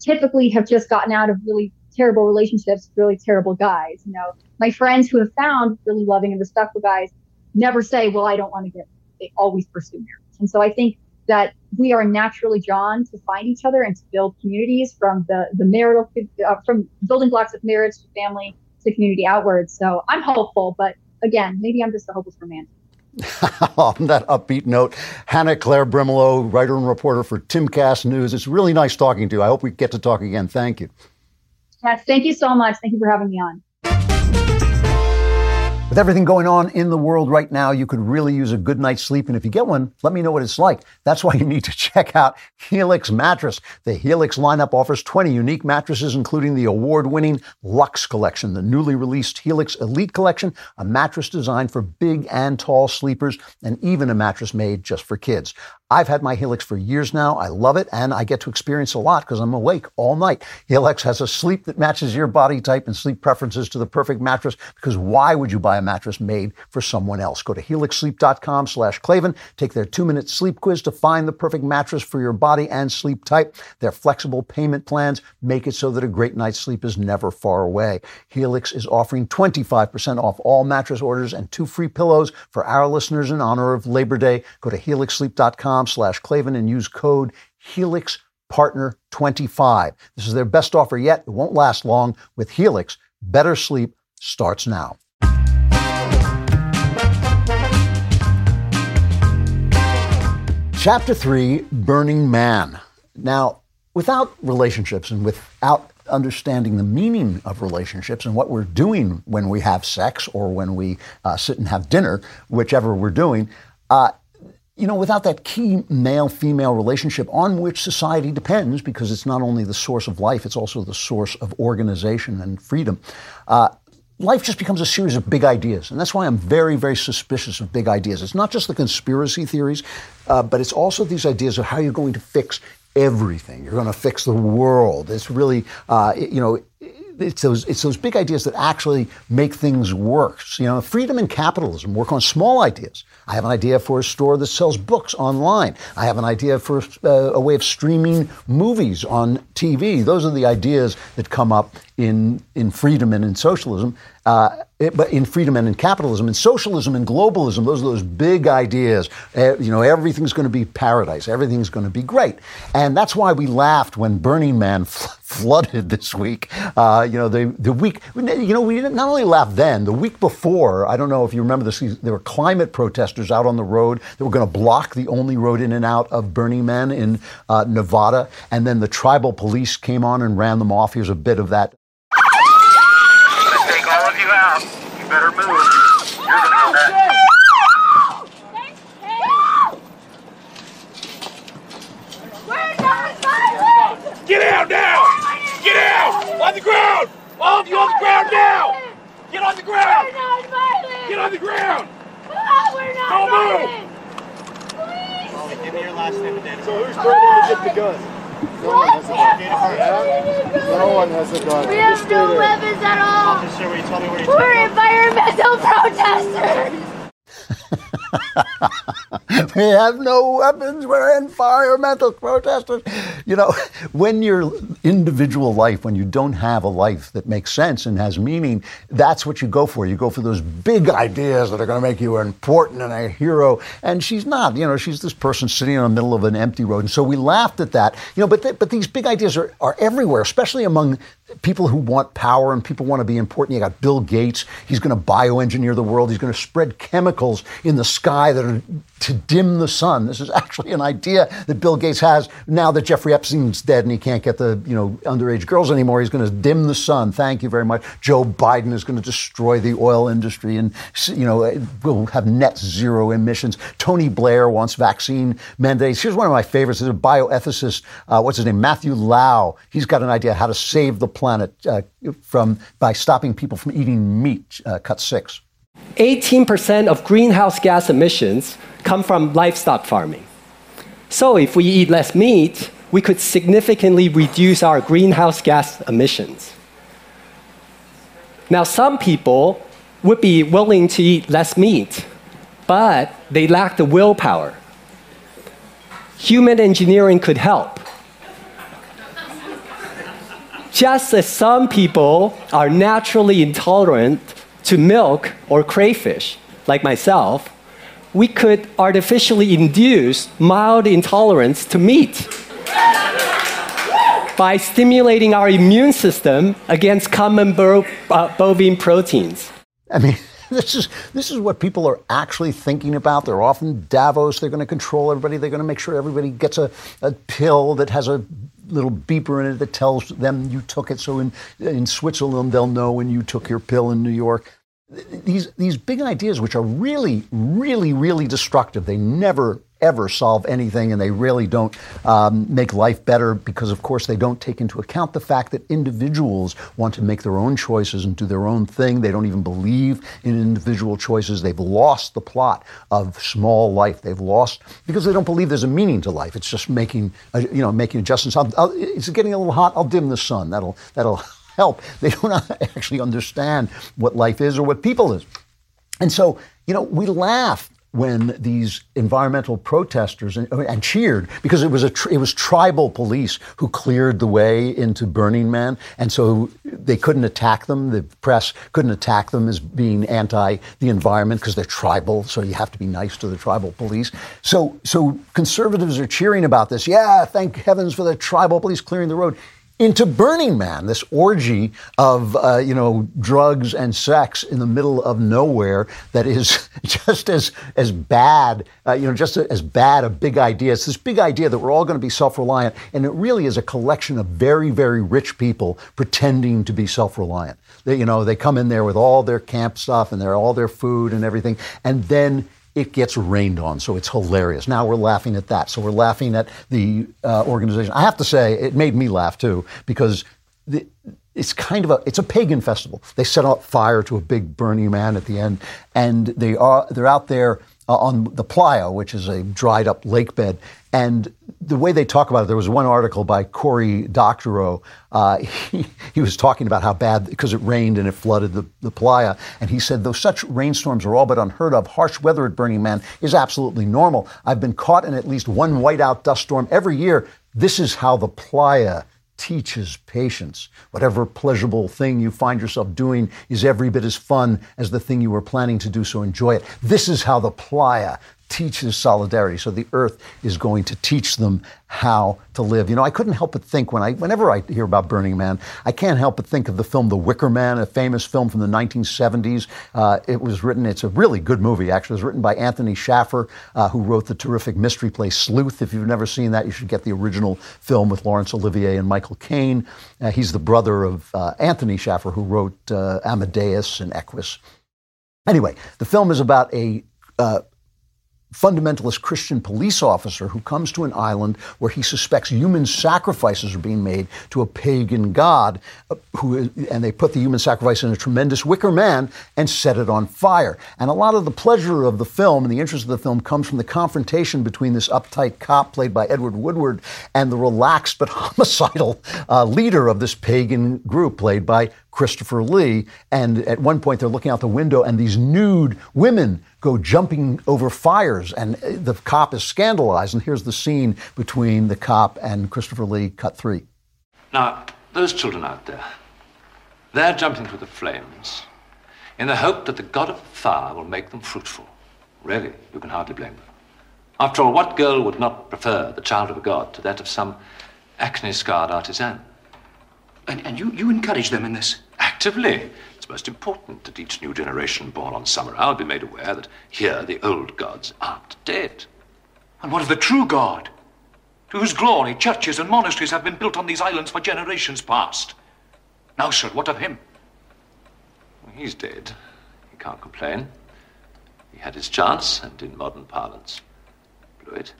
typically have just gotten out of really terrible relationships, really terrible guys. You know, my friends who have found really loving and respectful guys never say, "Well, I don't want to get." They always pursue marriage, and so I think that we are naturally drawn to find each other and to build communities from the the marital uh, from building blocks of marriage to family to community outwards. So I'm hopeful, but again, maybe I'm just a hopeless romantic. <laughs> On that upbeat note, Hannah Claire Brimelow, writer and reporter for Timcast News. It's really nice talking to you. I hope we get to talk again. Thank you. Yes, thank you so much. Thank you for having me on. With everything going on in the world right now, you could really use a good night's sleep. And if you get one, let me know what it's like. That's why you need to <laughs> check out Helix Mattress. The Helix lineup offers 20 unique mattresses, including the award winning Luxe Collection, the newly released Helix Elite Collection, a mattress designed for big and tall sleepers, and even a mattress made just for kids. I've had my Helix for years now. I love it, and I get to experience a lot because I'm awake all night. Helix has a sleep that matches your body type and sleep preferences to the perfect mattress because why would you buy a mattress made for someone else? Go to helixsleep.com slash Klavan. Take their two-minute sleep quiz to find the perfect mattress for your body and sleep type. Their flexible payment plans make it so that a great night's sleep is never far away. Helix is offering 25% off all mattress orders and two free pillows for our listeners in honor of Labor Day. Go to helixsleep.com slash Klavan and use code Helix Partner 25. This is their best offer yet. It won't last long. With Helix, better sleep starts now. Chapter 3 Burning Man. Now, without relationships and without understanding the meaning of relationships and what we're doing when we have sex or when we uh, sit and have dinner, whichever we're doing, uh, you know, without that key male female relationship on which society depends, because it's not only the source of life, it's also the source of organization and freedom, uh, life just becomes a series of big ideas. And that's why I'm very, very suspicious of big ideas. It's not just the conspiracy theories, uh, but it's also these ideas of how you're going to fix everything. You're going to fix the world. It's really, uh, you know, it's those it's those big ideas that actually make things work. You know, freedom and capitalism work on small ideas. I have an idea for a store that sells books online. I have an idea for uh, a way of streaming movies on TV. Those are the ideas that come up in in freedom and in socialism. Uh, it, but in freedom and in capitalism, in socialism and globalism, those are those big ideas. Uh, you know, everything's going to be paradise. Everything's going to be great, and that's why we laughed when Burning Man <laughs> fl- flooded this week. Uh, you know, the the week. You know, we didn't not only laughed then. The week before, I don't know if you remember this. There were climate protesters out on the road that were going to block the only road in and out of Burning Man in uh, Nevada, and then the tribal police came on and ran them off. Here's a bit of that. Take all of you out. You better move. You're gonna go back. Get out now! Get out! On the ground! All of you on the ground now! Get on the ground! We're not violent! Get on the ground! Oh, we're not Don't move! violent! Give me your last name and date. So who's threatening to get the gun? No one has a gun. Yeah? No one has a gun. We have no there. weapons at all! Officer, will you tell me where you We're environmental <laughs> protesters! <laughs> <laughs> we have no weapons. We're environmental protesters. You know, when your individual life, when you don't have a life that makes sense and has meaning, that's what you go for. You go for those big ideas that are going to make you important and a hero. And she's not. You know, she's this person sitting in the middle of an empty road. And so we laughed at that. You know, but th- but these big ideas are, are everywhere, especially among people who want power and people want to be important. You got Bill Gates. He's going to bioengineer the world. He's going to spread chemicals in the sky that are to dim the sun. This is <laughs> actually an idea that Bill Gates has now that Jeffrey Epstein's dead and he can't get the you know underage girls anymore. He's going to dim the sun. Thank you very much. Joe Biden is going to destroy the oil industry and you know we'll have net zero emissions. Tony Blair wants vaccine mandates. Here's one of my favorites. There's a bioethicist. Uh, what's his name? Matthew Liao. He's got an idea how to save the planet uh, from by stopping people from eating meat. Uh, cut six. 18% of greenhouse gas emissions come from livestock farming. So, if we eat less meat, we could significantly reduce our greenhouse gas emissions. Now, some people would be willing to eat less meat, but they lack the willpower. Human engineering could help. Just as some people are naturally intolerant to milk or crayfish, like myself, we could artificially induce mild intolerance to meat by stimulating our immune system against common bo- uh, bovine proteins. I mean, <laughs> this is this is what people are actually thinking about. They're often Davos. They're going to control everybody. They're going to make sure everybody gets a, a pill that has a little beeper in it that tells them you took it. So in in Switzerland, they'll know when you took your pill in New York. These these big ideas, which are really, really, really destructive. They never ever solve anything, and they really don't um, make life better because, of course, they don't take into account the fact that individuals want to make their own choices and do their own thing. They don't even believe in individual choices. They've lost the plot of small life. They've lost because they don't believe there's a meaning to life. It's just making, uh, you know, making adjustments. I'll, I'll, it's getting a little hot. I'll dim the sun. That'll that'll <laughs> help. They don't <laughs> actually understand what life is or what people is. And so, you know, we laugh when these environmental protesters and, and cheered because it was a it was tribal police who cleared the way into Burning Man, and so they couldn't attack them. The press couldn't attack them as being anti the environment because they're tribal. So you have to be nice to the tribal police. So so conservatives are cheering about this. Yeah, thank heavens for the tribal police clearing the road into Burning Man, this orgy of uh, you know drugs and sex in the middle of nowhere that is <laughs> just as as bad, uh, you know, just as bad a big idea. It's this big idea that we're all going to be self-reliant, and it really is a collection of very very rich people pretending to be self-reliant. They, you know, they come in there with all their camp stuff and their all their food and everything, and then it gets rained on. So it's hilarious. Now we're laughing at that. So we're laughing at the uh, organization. I have to say, it made me laugh too because the, it's kind of a it's a pagan festival. They set up fire to a big Burning Man at the end, and they are they're out there uh, on the playa, which is a dried up lake bed. And the way they talk about it, there was one article by Cory Doctorow. Uh, <laughs> he, he was talking about how bad, because it rained and it flooded the, the playa. And he said, though such rainstorms are all but unheard of, harsh weather at Burning Man is absolutely normal. I've been caught in at least one whiteout dust storm every year. This is how the playa teaches patience. Whatever pleasurable thing you find yourself doing is every bit as fun as the thing you were planning to do, so enjoy it. This is how the playa teaches solidarity. So the earth is going to teach them how to live. You know, I couldn't help but think when I, whenever I hear about Burning Man, I can't help but think of the film The Wicker Man, a famous film from the 1970s. Uh, it was written, it's a really good movie, actually. It was written by Anthony Shaffer, uh, who wrote the terrific mystery play Sleuth. If you've never seen that, you should get the original film with Laurence Olivier and Michael Caine. Uh, he's the brother of uh, Anthony Shaffer, who wrote uh, Amadeus and Equus. Anyway, the film is about a uh, fundamentalist Christian police officer who comes to an island where he suspects human sacrifices are being made to a pagan god, uh, who and they put the human sacrifice in a tremendous wicker man and set it on fire. And a lot of the pleasure of the film and the interest of the film comes from the confrontation between this uptight cop played by Edward Woodward and the relaxed but <laughs> homicidal uh, leader of this pagan group played by Christopher Lee. And at one point, they're looking out the window, and these nude women go jumping over fires, and uh, the cop is scandalized. And here's the scene between the cop and Christopher Lee, cut three. Now, those children out there, they're jumping through the flames in the hope that the god of fire will make them fruitful. Really, you can hardly blame them. After all, what girl would not prefer the child of a god to that of some acne scarred artisan? And, and you, you encourage them in this? Actively. It's most important that each new generation born on Summerisle be made aware that here the old gods aren't dead. And what of the true God? To whose glory churches and monasteries have been built on these islands for generations past. Now, sir, what of him? Well, he's dead. He can't complain. He had his chance, and in modern parlance, blew it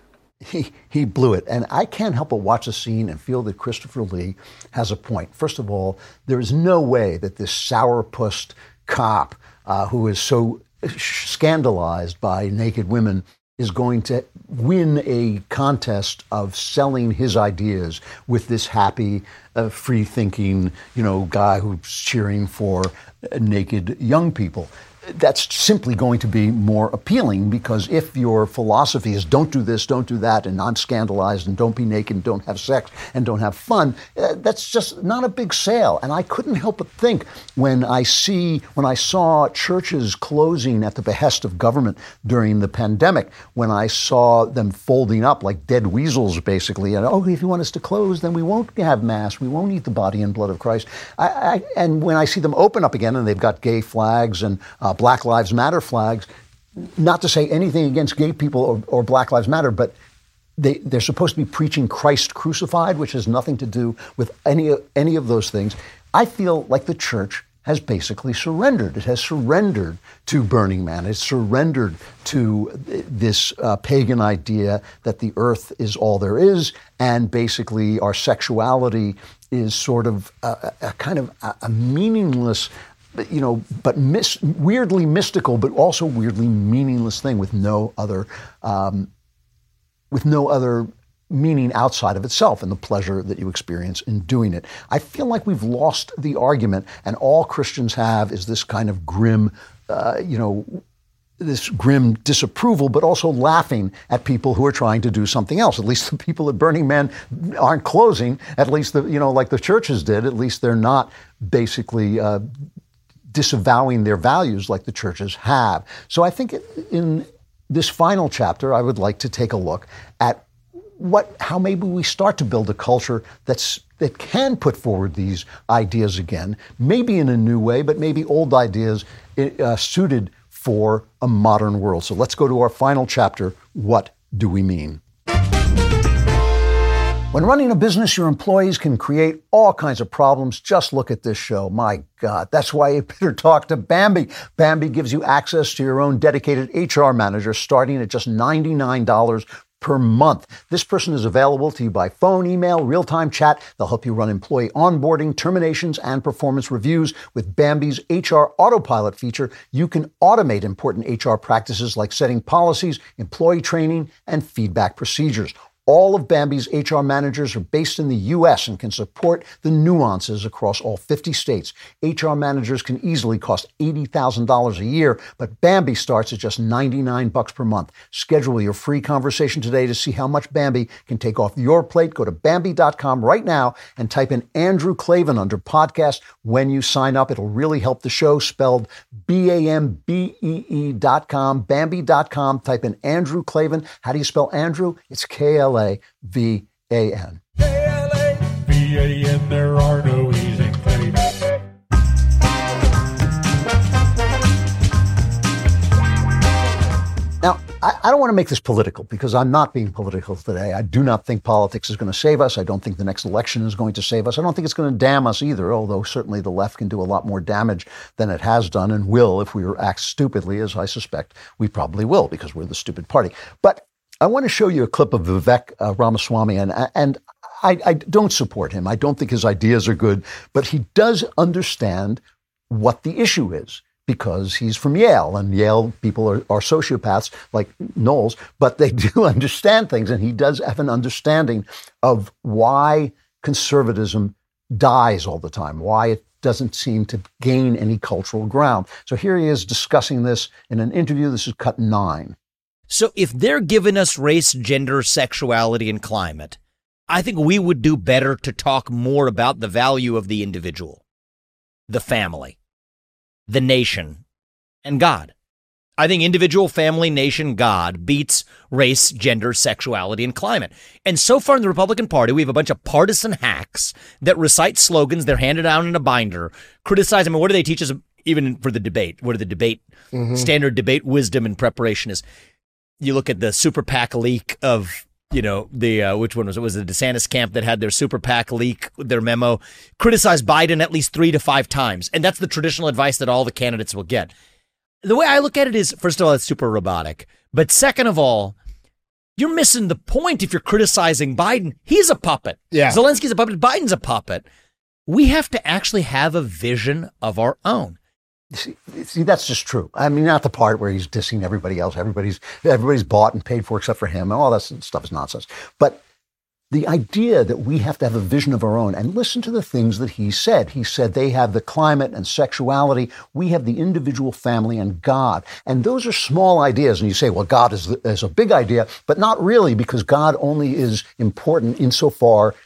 he, he blew it. And I can't help but watch the scene and feel that Christopher Lee has a point. First of all, there is no way that this sourpussed cop uh, who is so scandalized by naked women is going to win a contest of selling his ideas with this happy, uh, free-thinking, you know, guy who's cheering for naked young people that's simply going to be more appealing because if your philosophy is don't do this, don't do that, and not scandalized, and don't be naked, and don't have sex, and don't have fun, uh, that's just not a big sale. And I couldn't help but think when I see, when I saw churches closing at the behest of government during the pandemic, when I saw them folding up like dead weasels, basically, and oh, if you want us to close, then we won't have mass, we won't eat the body and blood of Christ. I, I, and when I see them open up again, and they've got gay flags and uh, Black Lives Matter flags. Not to say anything against gay people or, or Black Lives Matter, but they, they're supposed to be preaching Christ crucified, which has nothing to do with any, any of those things. I feel like the church has basically surrendered. It has surrendered to Burning Man. It's surrendered to this uh, pagan idea that the earth is all there is, and basically our sexuality is sort of a, a kind of a, a meaningless you know, but mis- weirdly mystical, but also weirdly meaningless thing with no other, um, with no other meaning outside of itself and the pleasure that you experience in doing it. I feel like we've lost the argument, and all Christians have is this kind of grim, uh, you know, this grim disapproval, but also laughing at people who are trying to do something else. At least the people at Burning Man aren't closing. At least the you know like the churches did. At least they're not basically uh, disavowing their values like the churches have. So I think in this final chapter, I would like to take a look at what, how maybe we start to build a culture that's that can put forward these ideas again, maybe in a new way, but maybe old ideas uh, suited for a modern world. So let's go to our final chapter. What do we mean? When running a business, your employees can create all kinds of problems. Just look at this show. My God, that's why you <laughs> better talk to Bambee. Bambee gives you access to your own dedicated HR manager starting at just $99 per month. This person is available to you by phone, email, real time chat. They'll help you run employee onboarding, terminations, and performance reviews. With Bambee's HR autopilot feature, you can automate important HR practices like setting policies, employee training, and feedback procedures. All of Bambee's HR managers are based in the U.S. and can support the nuances across all 50 states. HR managers can easily cost $80,000 a year, but Bambee starts at just 99 bucks per month. Schedule your free conversation today to see how much Bambee can take off your plate. Go to Bambee.com right now and type in Andrew Klavan under podcast when you sign up. It'll really help the show. Spelled B-A-M-B-E-E dot com, Bambee.com. Type in Andrew Klavan. How do you spell Andrew? It's K-L L A V A N. V-A-N, there are no in Klavan. Now, I, I don't want to make this political because I'm not being political today. I do not think politics is going to save us. I don't think the next election is going to save us. I don't think it's going to damn us either, although certainly the left can do a lot more damage than it has done and will if we act stupidly, as I suspect we probably will because we're the stupid party. But I want to show you a clip of Vivek uh, Ramaswamy, and and I, I, don't support him. I don't think his ideas are good, but he does understand what the issue is because he's from Yale, and Yale people are, are sociopaths like Knowles, but they <laughs> do understand things, and he does have an understanding of why conservatism dies all the time, why it doesn't seem to gain any cultural ground. So here he is discussing this in an interview. This is cut nine. So if they're giving us race, gender, sexuality, and climate, I think we would do better to talk more about the value of the individual, the family, the nation, and God. I think individual, family, nation, God beats race, gender, sexuality, and climate. And so far in the Republican Party, we have a bunch of partisan hacks that recite slogans they're handed out in a binder, criticize them. And what do they teach us even for the debate? What are the debate, mm-hmm. standard debate wisdom and preparation is? You look at the super PAC leak of you know the uh, which one was it was the DeSantis camp that had their super PAC leak their memo criticized Biden at least three to five times, and that's the traditional advice that all the candidates will get. The way I look at it is, first of all, it's super robotic, but second of all, you're missing the point if you're criticizing Biden. He's a puppet. Yeah, Zelensky's a puppet. Biden's a puppet. We have to actually have a vision of our own. See, see, that's just true. I mean, not the part where he's dissing everybody else. Everybody's everybody's bought and paid for except for him, and all that stuff is nonsense. But the idea that we have to have a vision of our own and listen to the things that he said. He said they have the climate and sexuality. We have the individual family and God. And those are small ideas. And you say, well, God is, is a big idea, but not really because God only is important insofar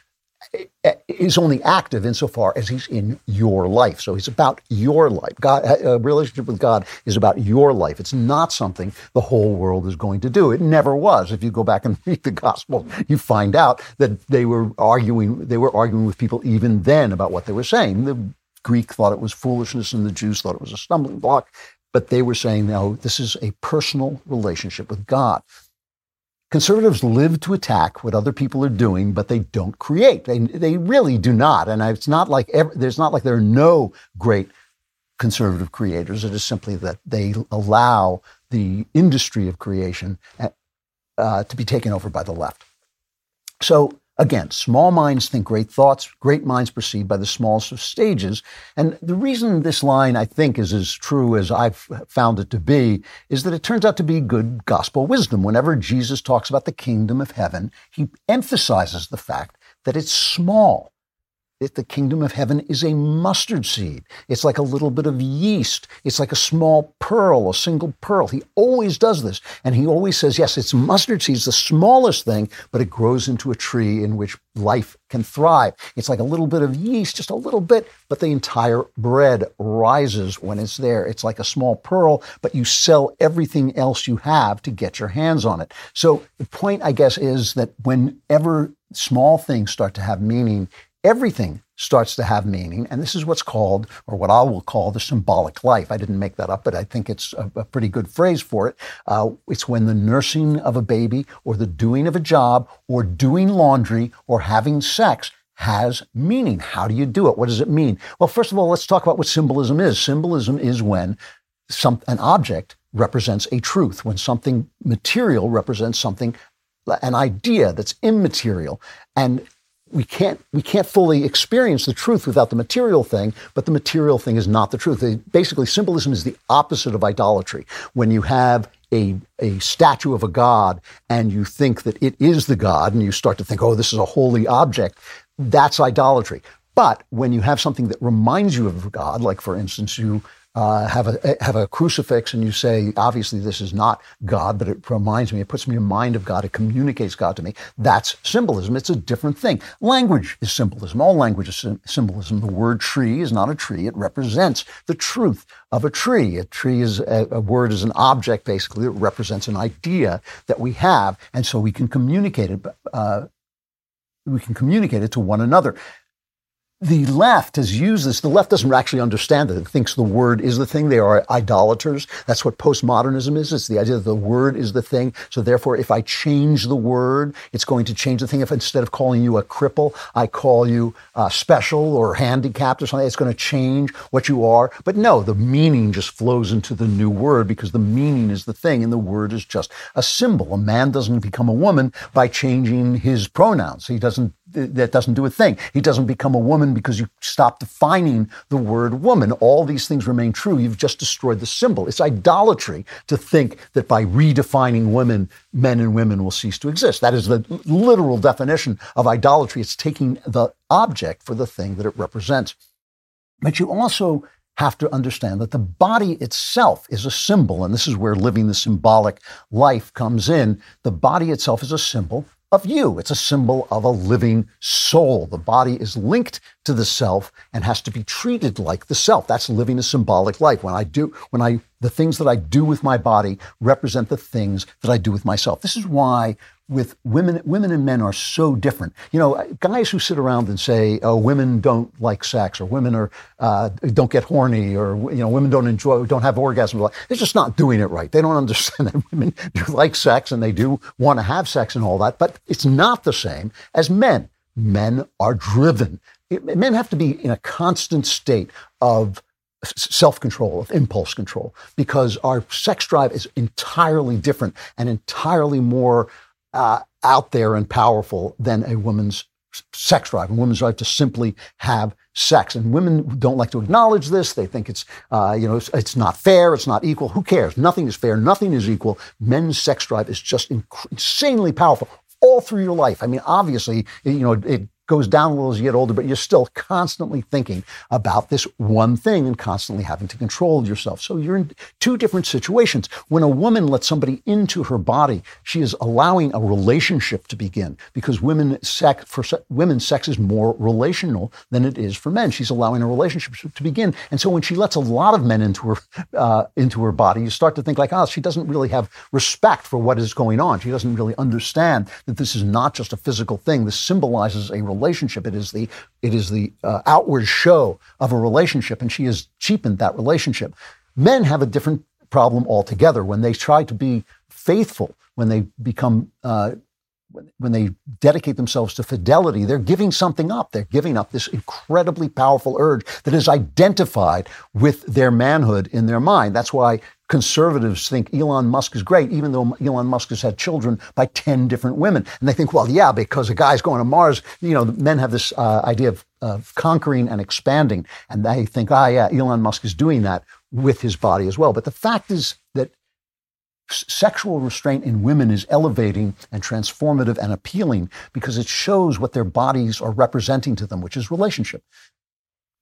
Eh, is only active insofar as he's in your life. So he's about your life. God, eh, a relationship with God is about your life. It's not something the whole world is going to do. It never was. If you go back and <laughs> read the gospel, you find out that they were arguing, they were arguing with people even then about what they were saying. The Greek thought it was foolishness and the Jews thought it was a stumbling block. But they were saying, no, this is a personal relationship with God. Conservatives live to attack what other people are doing, but they don't create. They, they really do not. And it's not like there's not like there are no great conservative creators. It is simply that they allow the industry of creation uh, to be taken over by the left. So Again, small minds think great thoughts, great minds proceed by the smallest of stages. And the reason this line, I think, is as true as I've found it to be is that it turns out to be good gospel wisdom. Whenever Jesus talks about the kingdom of heaven, he emphasizes the fact that it's small that the kingdom of heaven is a mustard seed. It's like a little bit of yeast. It's like a small pearl, a single pearl. He always does this. And he always says, yes, it's mustard seed. The smallest thing, but it grows into a tree in which life can thrive. It's like a little bit of yeast, just a little bit, but the entire bread rises when it's there. It's like a small pearl, but you sell everything else you have to get your hands on it. So the point, I guess, is that whenever small things start to have meaning, everything starts to have meaning. And this is what's called, or what I will call, the symbolic life. I didn't make that up, but I think it's a, a pretty good phrase for it. Uh, it's when the nursing of a baby, or the doing of a job, or doing laundry, or having sex has meaning. How do you do it? What does it mean? Well, first of all, let's talk about what symbolism is. Symbolism is when some, an object represents a truth, when something material represents something an idea that's immaterial. And we can't we can't fully experience the truth without the material thing, but the material thing is not the truth. Basically, symbolism is the opposite of idolatry. When you have a, a statue of a god and you think that it is the god and you start to think, oh, this is a holy object, that's idolatry. But when you have something that reminds you of God, like for instance, you uh, have a have a crucifix and you say, obviously this is not God, but it reminds me, it puts me in mind of God, it communicates God to me. That's symbolism. It's a different thing. Language is symbolism. All language is symbolism. The word tree is not a tree. It represents the truth of a tree. A tree is a, a word is an object basically that represents an idea that we have, and so we can communicate it. Uh, we can communicate it to one another the left has used this. The left doesn't actually understand it. It thinks the word is the thing. They are idolaters. That's what postmodernism is. It's the idea that the word is the thing. So therefore, if I change the word, it's going to change the thing. If instead of calling you a cripple, I call you uh, special or handicapped or something, it's going to change what you are. But no, the meaning just flows into the new word because the meaning is the thing and the word is just a symbol. A man doesn't become a woman by changing his pronouns. He doesn't that doesn't do a thing. He doesn't become a woman because you stop defining the word woman. All these things remain true. You've just destroyed the symbol. It's idolatry to think that by redefining women, men and women will cease to exist. That is the literal definition of idolatry. It's taking the object for the thing that it represents. But you also have to understand that the body itself is a symbol, and this is where living the symbolic life comes in. The body itself is a symbol of you. It's a symbol of a living soul. The body is linked to the self and has to be treated like the self. That's living a symbolic life. When I do, when I, the things that I do with my body represent the things that I do with myself. This is why with women, women and men are so different. You know, guys who sit around and say, "Oh, women don't like sex," or "Women are uh, don't get horny," or you know, "Women don't enjoy, don't have orgasms." They're just not doing it right. They don't understand <laughs> that women do like sex and they do want to have sex and all that, but it's not the same as men. Men are driven. Men have to be in a constant state of self control, of impulse control, because our sex drive is entirely different and entirely more uh, out there and powerful than a woman's sex drive, a woman's drive to simply have sex. And women don't like to acknowledge this. They think it's, uh, you know, it's, it's, not fair. It's not equal. Who cares? Nothing is fair. Nothing is equal. Men's sex drive is just inc- insanely powerful all through your life. I mean, obviously, you know, it goes down a little as you get older, but you're still constantly thinking about this one thing and constantly having to control yourself. So you're in two different situations. When a woman lets somebody into her body, she is allowing a relationship to begin because women sex for women sex is more relational than it is for men. She's allowing a relationship to begin, and so when she lets a lot of men into her uh, into her body, you start to think like, oh, she doesn't really have respect for what is going on. She doesn't really understand that this is not just a physical thing. This symbolizes a relationship relationship. It is the it is the uh, outward show of a relationship, and she has cheapened that relationship. Men have a different problem altogether when they try to be faithful, when they become uh, when they dedicate themselves to fidelity, they're giving something up. They're giving up this incredibly powerful urge that is identified with their manhood in their mind. That's why conservatives think Elon Musk is great, even though Elon Musk has had children by 10 different women. And they think, well, yeah, because a guy's going to Mars, you know, men have this uh, idea of, of conquering and expanding. And they think, ah, yeah, Elon Musk is doing that with his body as well. But the fact is that sexual restraint in women is elevating and transformative and appealing because it shows what their bodies are representing to them, which is relationship.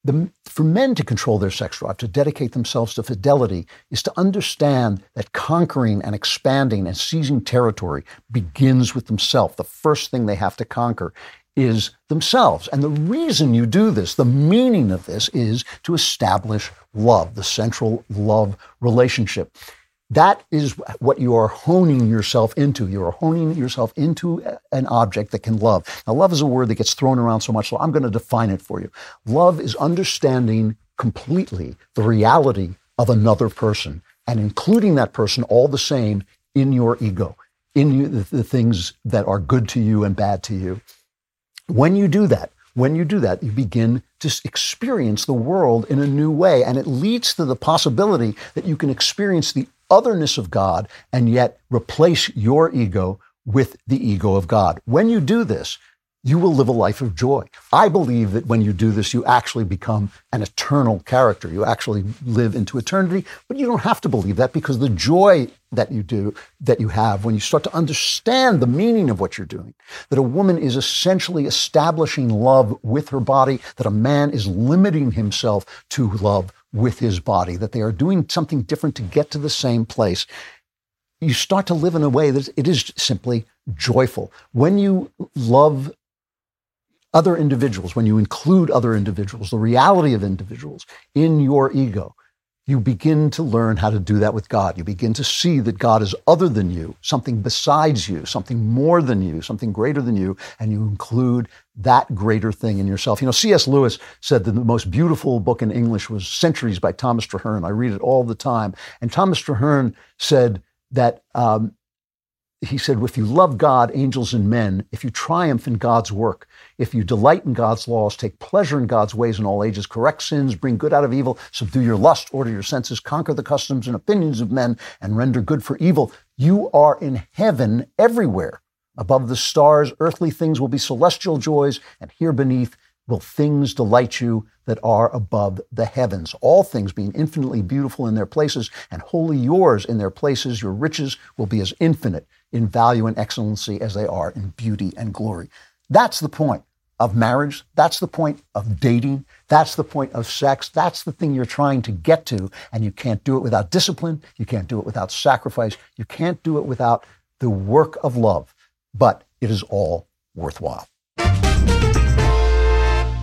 The, for men to control their sex drive, to dedicate themselves to fidelity, is to understand that conquering and expanding and seizing territory begins with themselves. The first thing they have to conquer is themselves. And the reason you do this, the meaning of this, is to establish love, the central love relationship. That is what you are honing yourself into. You are honing yourself into an object that can love. Now, love is a word that gets thrown around so much, so I'm going to define it for you. Love is understanding completely the reality of another person and including that person all the same in your ego, in you, the, the things that are good to you and bad to you. When you do that, when you do that, you begin to experience the world in a new way. And it leads to the possibility that you can experience the otherness of God and yet replace your ego with the ego of God. When you do this, you will live a life of joy. I believe that when you do this, you actually become an eternal character. You actually live into eternity, but you don't have to believe that because the joy that you do, that you have when you start to understand the meaning of what you're doing, that a woman is essentially establishing love with her body, that a man is limiting himself to love with his body, that they are doing something different to get to the same place. You start to live in a way that it is simply joyful. When you love other individuals, when you include other individuals, the reality of individuals in your ego, you begin to learn how to do that with God. You begin to see that God is other than you, something besides you, something more than you, something greater than you, and you include that greater thing in yourself. You know, C.S. Lewis said that the most beautiful book in English was Centuries by Thomas Traherne. I read it all the time. And Thomas Traherne said that um, he said, if you love God, angels, and men, if you triumph in God's work, if you delight in God's laws, take pleasure in God's ways in all ages, correct sins, bring good out of evil, subdue your lust, order your senses, conquer the customs and opinions of men, and render good for evil, you are in heaven everywhere. Above the stars, earthly things will be celestial joys, and here beneath will things delight you that are above the heavens. All things being infinitely beautiful in their places and wholly yours in their places, your riches will be as infinite in value and excellency as they are in beauty and glory. That's the point of marriage. That's the point of dating. That's the point of sex. That's the thing you're trying to get to. And you can't do it without discipline. You can't do it without sacrifice. You can't do it without the work of love. But it is all worthwhile.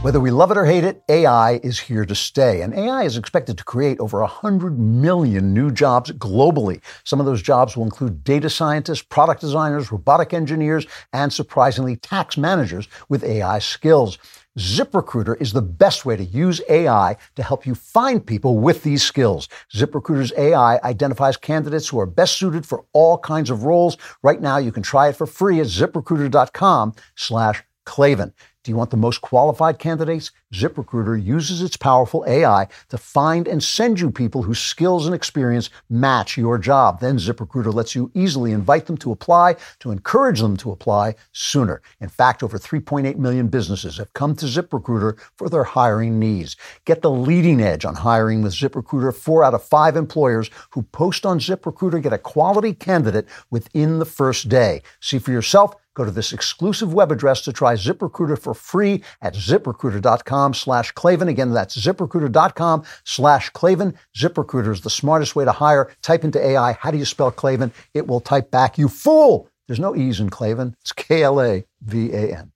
Whether we love it or hate it, AI is here to stay. And AI is expected to create over 100 million new jobs globally. Some of those jobs will include data scientists, product designers, robotic engineers, and surprisingly, tax managers with AI skills. ZipRecruiter is the best way to use AI to help you find people with these skills. ZipRecruiter's AI identifies candidates who are best suited for all kinds of roles. Right now, you can try it for free at ziprecruiter.com slash Klavan. Do you want the most qualified candidates? ZipRecruiter uses its powerful AI to find and send you people whose skills and experience match your job. Then ZipRecruiter lets you easily invite them to apply to encourage them to apply sooner. In fact, over 3.8 million businesses have come to ZipRecruiter for their hiring needs. Get the leading edge on hiring with ZipRecruiter. Four out of five employers who post on ZipRecruiter get a quality candidate within the first day. See for yourself. Go to this exclusive web address to try ZipRecruiter for free at ziprecruiter.com slash Klavan. Again, that's ziprecruiter.com slash Klavan. ZipRecruiter is the smartest way to hire. Type into AI, how do you spell Klavan? It will type back, you fool! There's no E's in Klavan. It's K-L-A-V-A-N.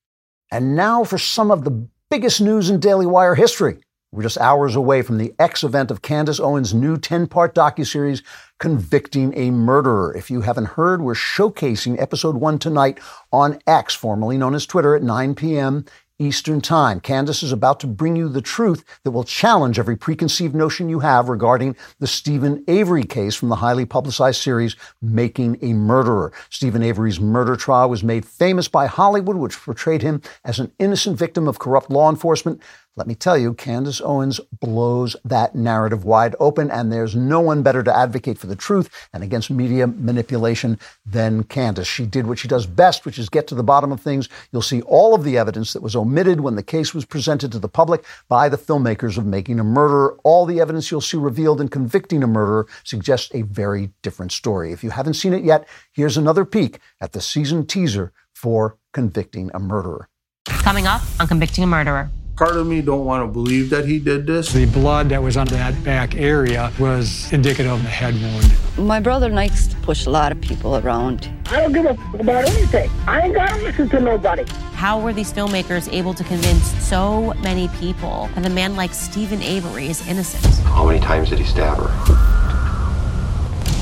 And now for some of the biggest news in Daily Wire history. We're just hours away from the X event of Candace Owens' new 10 part docuseries, Convicting a Murderer. If you haven't heard, we're showcasing episode one tonight on X, formerly known as Twitter, at 9 p.m. Eastern Time. Candace is about to bring you the truth that will challenge every preconceived notion you have regarding the Steven Avery case from the highly publicized series Making a Murderer. Steven Avery's murder trial was made famous by Hollywood, which portrayed him as an innocent victim of corrupt law enforcement. Let me tell you, Candace Owens blows that narrative wide open, and there's no one better to advocate for the truth and against media manipulation than Candace. She did what she does best, which is get to the bottom of things. You'll see all of the evidence that was omitted when the case was presented to the public by the filmmakers of Making a Murderer. All the evidence you'll see revealed in Convicting a Murderer suggests a very different story. If you haven't seen it yet, here's another peek at the season teaser for Convicting a Murderer. Coming up on Convicting a Murderer. Part of me don't want to believe that he did this. The blood that was on that back area was indicative of a head wound. My brother likes to push a lot of people around. I don't give a fuck about anything. I ain't gotta listen to nobody. How were these filmmakers able to convince so many people that a man like Steven Avery is innocent? How many times did he stab her?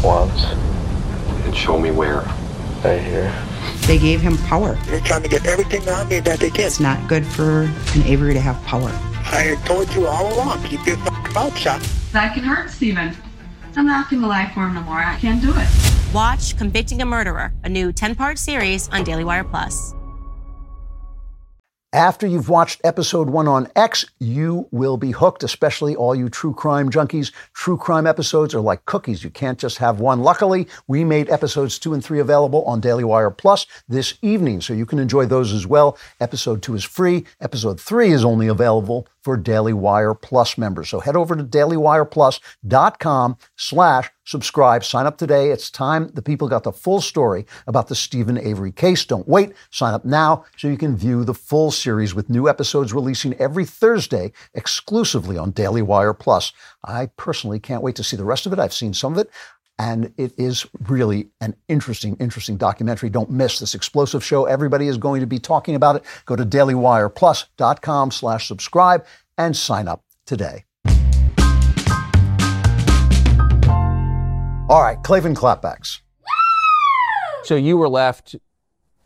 Once. And show me where. Right here. They gave him power. They're trying to get everything on me that they can. It's not good for an Avery to have power. I told you all along, keep your mouth shut. That can hurt, Steven. I'm not gonna lie for him no more. I can't do it. Watch Convicting a Murderer, a new 10 part series on Daily Wire Plus. After you've watched episode one on X, you will be hooked, especially all you true crime junkies. True crime episodes are like cookies. You can't just have one. Luckily, we made episodes two and three available on Daily Wire Plus this evening, so you can enjoy those as well. Episode two is free. Episode three is only available for Daily Wire Plus members. So head over to dailywireplus.com slash subscribe. Sign up today. It's time the people got the full story about the Steven Avery case. Don't wait. Sign up now so you can view the full series with new episodes releasing every Thursday exclusively on Daily Wire Plus. I personally can't wait to see the rest of it. I've seen some of it. And it is really an interesting, interesting documentary. Don't miss this explosive show. Everybody is going to be talking about it. Go to dailywireplus.com slash subscribe and sign up today. All right, Klavan clapbacks. So you were left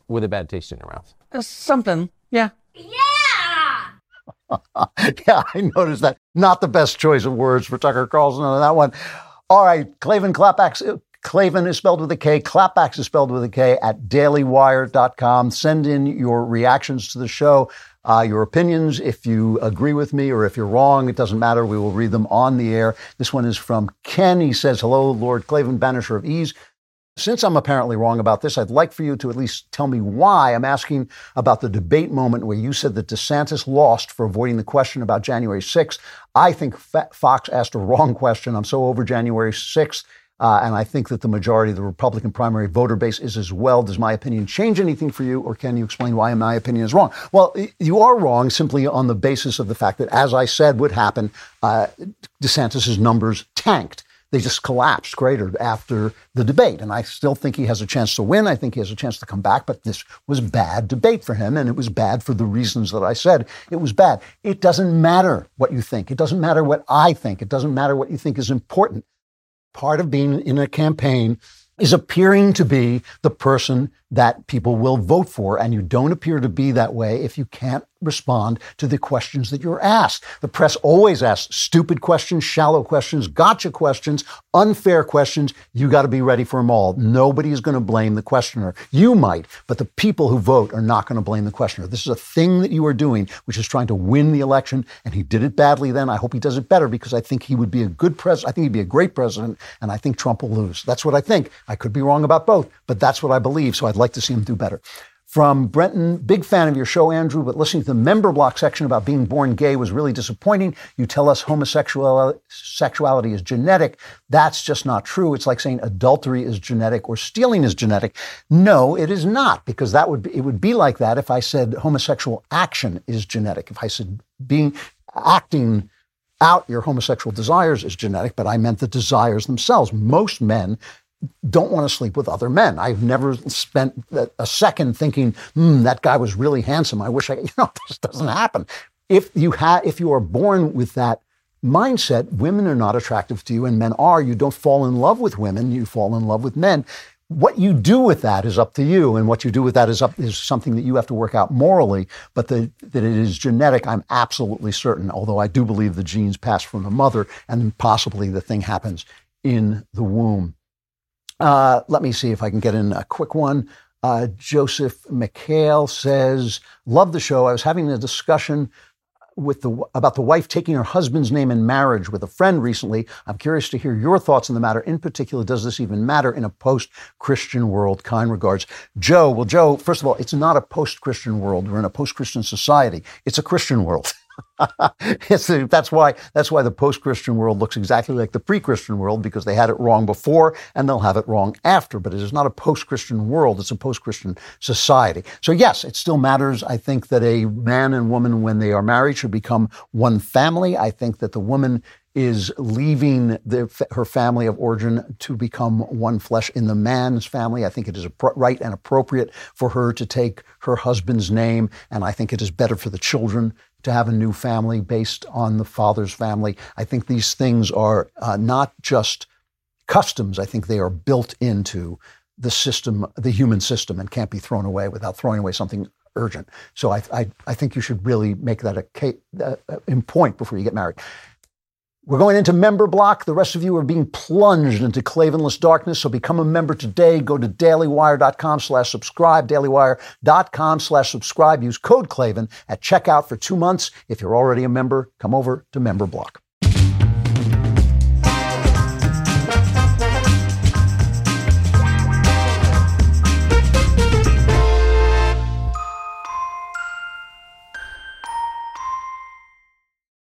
with a bad taste in your mouth. Uh, something, yeah. yeah, <laughs> yeah, I noticed that. Not the best choice of words for Tucker Carlson on that one. All right, Klavan clapbacks. Klavan is spelled with a K. Clapbacks is spelled with a K at dailywire.com. Send in your reactions to the show, uh, your opinions. If you agree with me or if you're wrong, it doesn't matter. We will read them on the air. This one is from Ken. He says, Hello, Lord Klavan, banisher of ease. Since I'm apparently wrong about this, I'd like for you to at least tell me why I'm asking about the debate moment where you said that DeSantis lost for avoiding the question about January 6th. I think Fox asked a wrong question. I'm so over January 6th. Uh, and I think that the majority of the Republican primary voter base is as well. Does my opinion change anything for you, or can you explain why my opinion is wrong? Well, you are wrong simply on the basis of the fact that, as I said would happen, uh, DeSantis's numbers tanked they just collapsed greater after the debate. And I still think he has a chance to win. I think he has a chance to come back, but this was bad debate for him. And it was bad for the reasons that I said it was bad. It doesn't matter what you think. It doesn't matter what I think. It doesn't matter what you think is important. Part of being in a campaign is appearing to be the person that people will vote for. And you don't appear to be that way if you can't respond to the questions that you're asked. The press always asks stupid questions, shallow questions, gotcha questions, unfair questions. You got to be ready for them all. Nobody is going to blame the questioner. You might, but the people who vote are not going to blame the questioner. This is a thing that you are doing, which is trying to win the election. And he did it badly then. I hope he does it better because I think he would be a good president. I think he'd be a great president. And I think Trump will lose. That's what I think. I could be wrong about both, but that's what I believe. So I'd like to see him do better. From Brenton, big fan of your show, Andrew, but listening to the member block section about being born gay was really disappointing. You tell us homosexuality is genetic. That's just not true. It's like saying adultery is genetic or stealing is genetic. No, it is not, because that would be, it would be like that if I said homosexual action is genetic. If I said being acting out your homosexual desires is genetic, but I meant the desires themselves. Most men don't want to sleep with other men. I've never spent a second thinking, hmm, that guy was really handsome. I wish I, <laughs> you know, this doesn't happen. If you have, if you are born with that mindset, women are not attractive to you and men are. You don't fall in love with women, you fall in love with men. What you do with that is up to you, and what you do with that is up is something that you have to work out morally. But the, that it is genetic, I'm absolutely certain. Although I do believe the genes pass from the mother, and possibly the thing happens in the womb. Uh, let me see if I can get in a quick one. Uh, Joseph McHale says, "Love the show. I was having a discussion with the about the wife taking her husband's name in marriage with a friend recently. I'm curious to hear your thoughts on the matter. In particular, does this even matter in a post-Christian world? Kind regards, Joe. Well, Joe, first of all, it's not a post-Christian world. We're in a post-Christian society. It's a Christian world." <laughs> that's why that's why the post-Christian world looks exactly like the pre-Christian world because they had it wrong before and they'll have it wrong after. But it is not a post-Christian world; it's a post-Christian society. So yes, it still matters. I think that a man and woman, when they are married, should become one family. I think that the woman is leaving the, her family of origin to become one flesh in the man's family. I think it is right and appropriate for her to take her husband's name, and I think it is better for the children to have a new family based on the father's family. I think these things are uh, not just customs, I think they are built into the system, the human system, and can't be thrown away without throwing away something urgent. So I, I, I think you should really make that a, a, a point before you get married. We're going into member block. The rest of you are being plunged into Klavanless darkness. So become a member today. Go to dailywire.com slash subscribe, dailywire.com slash subscribe. Use code Klavan at checkout for two months. If you're already a member, come over to member block.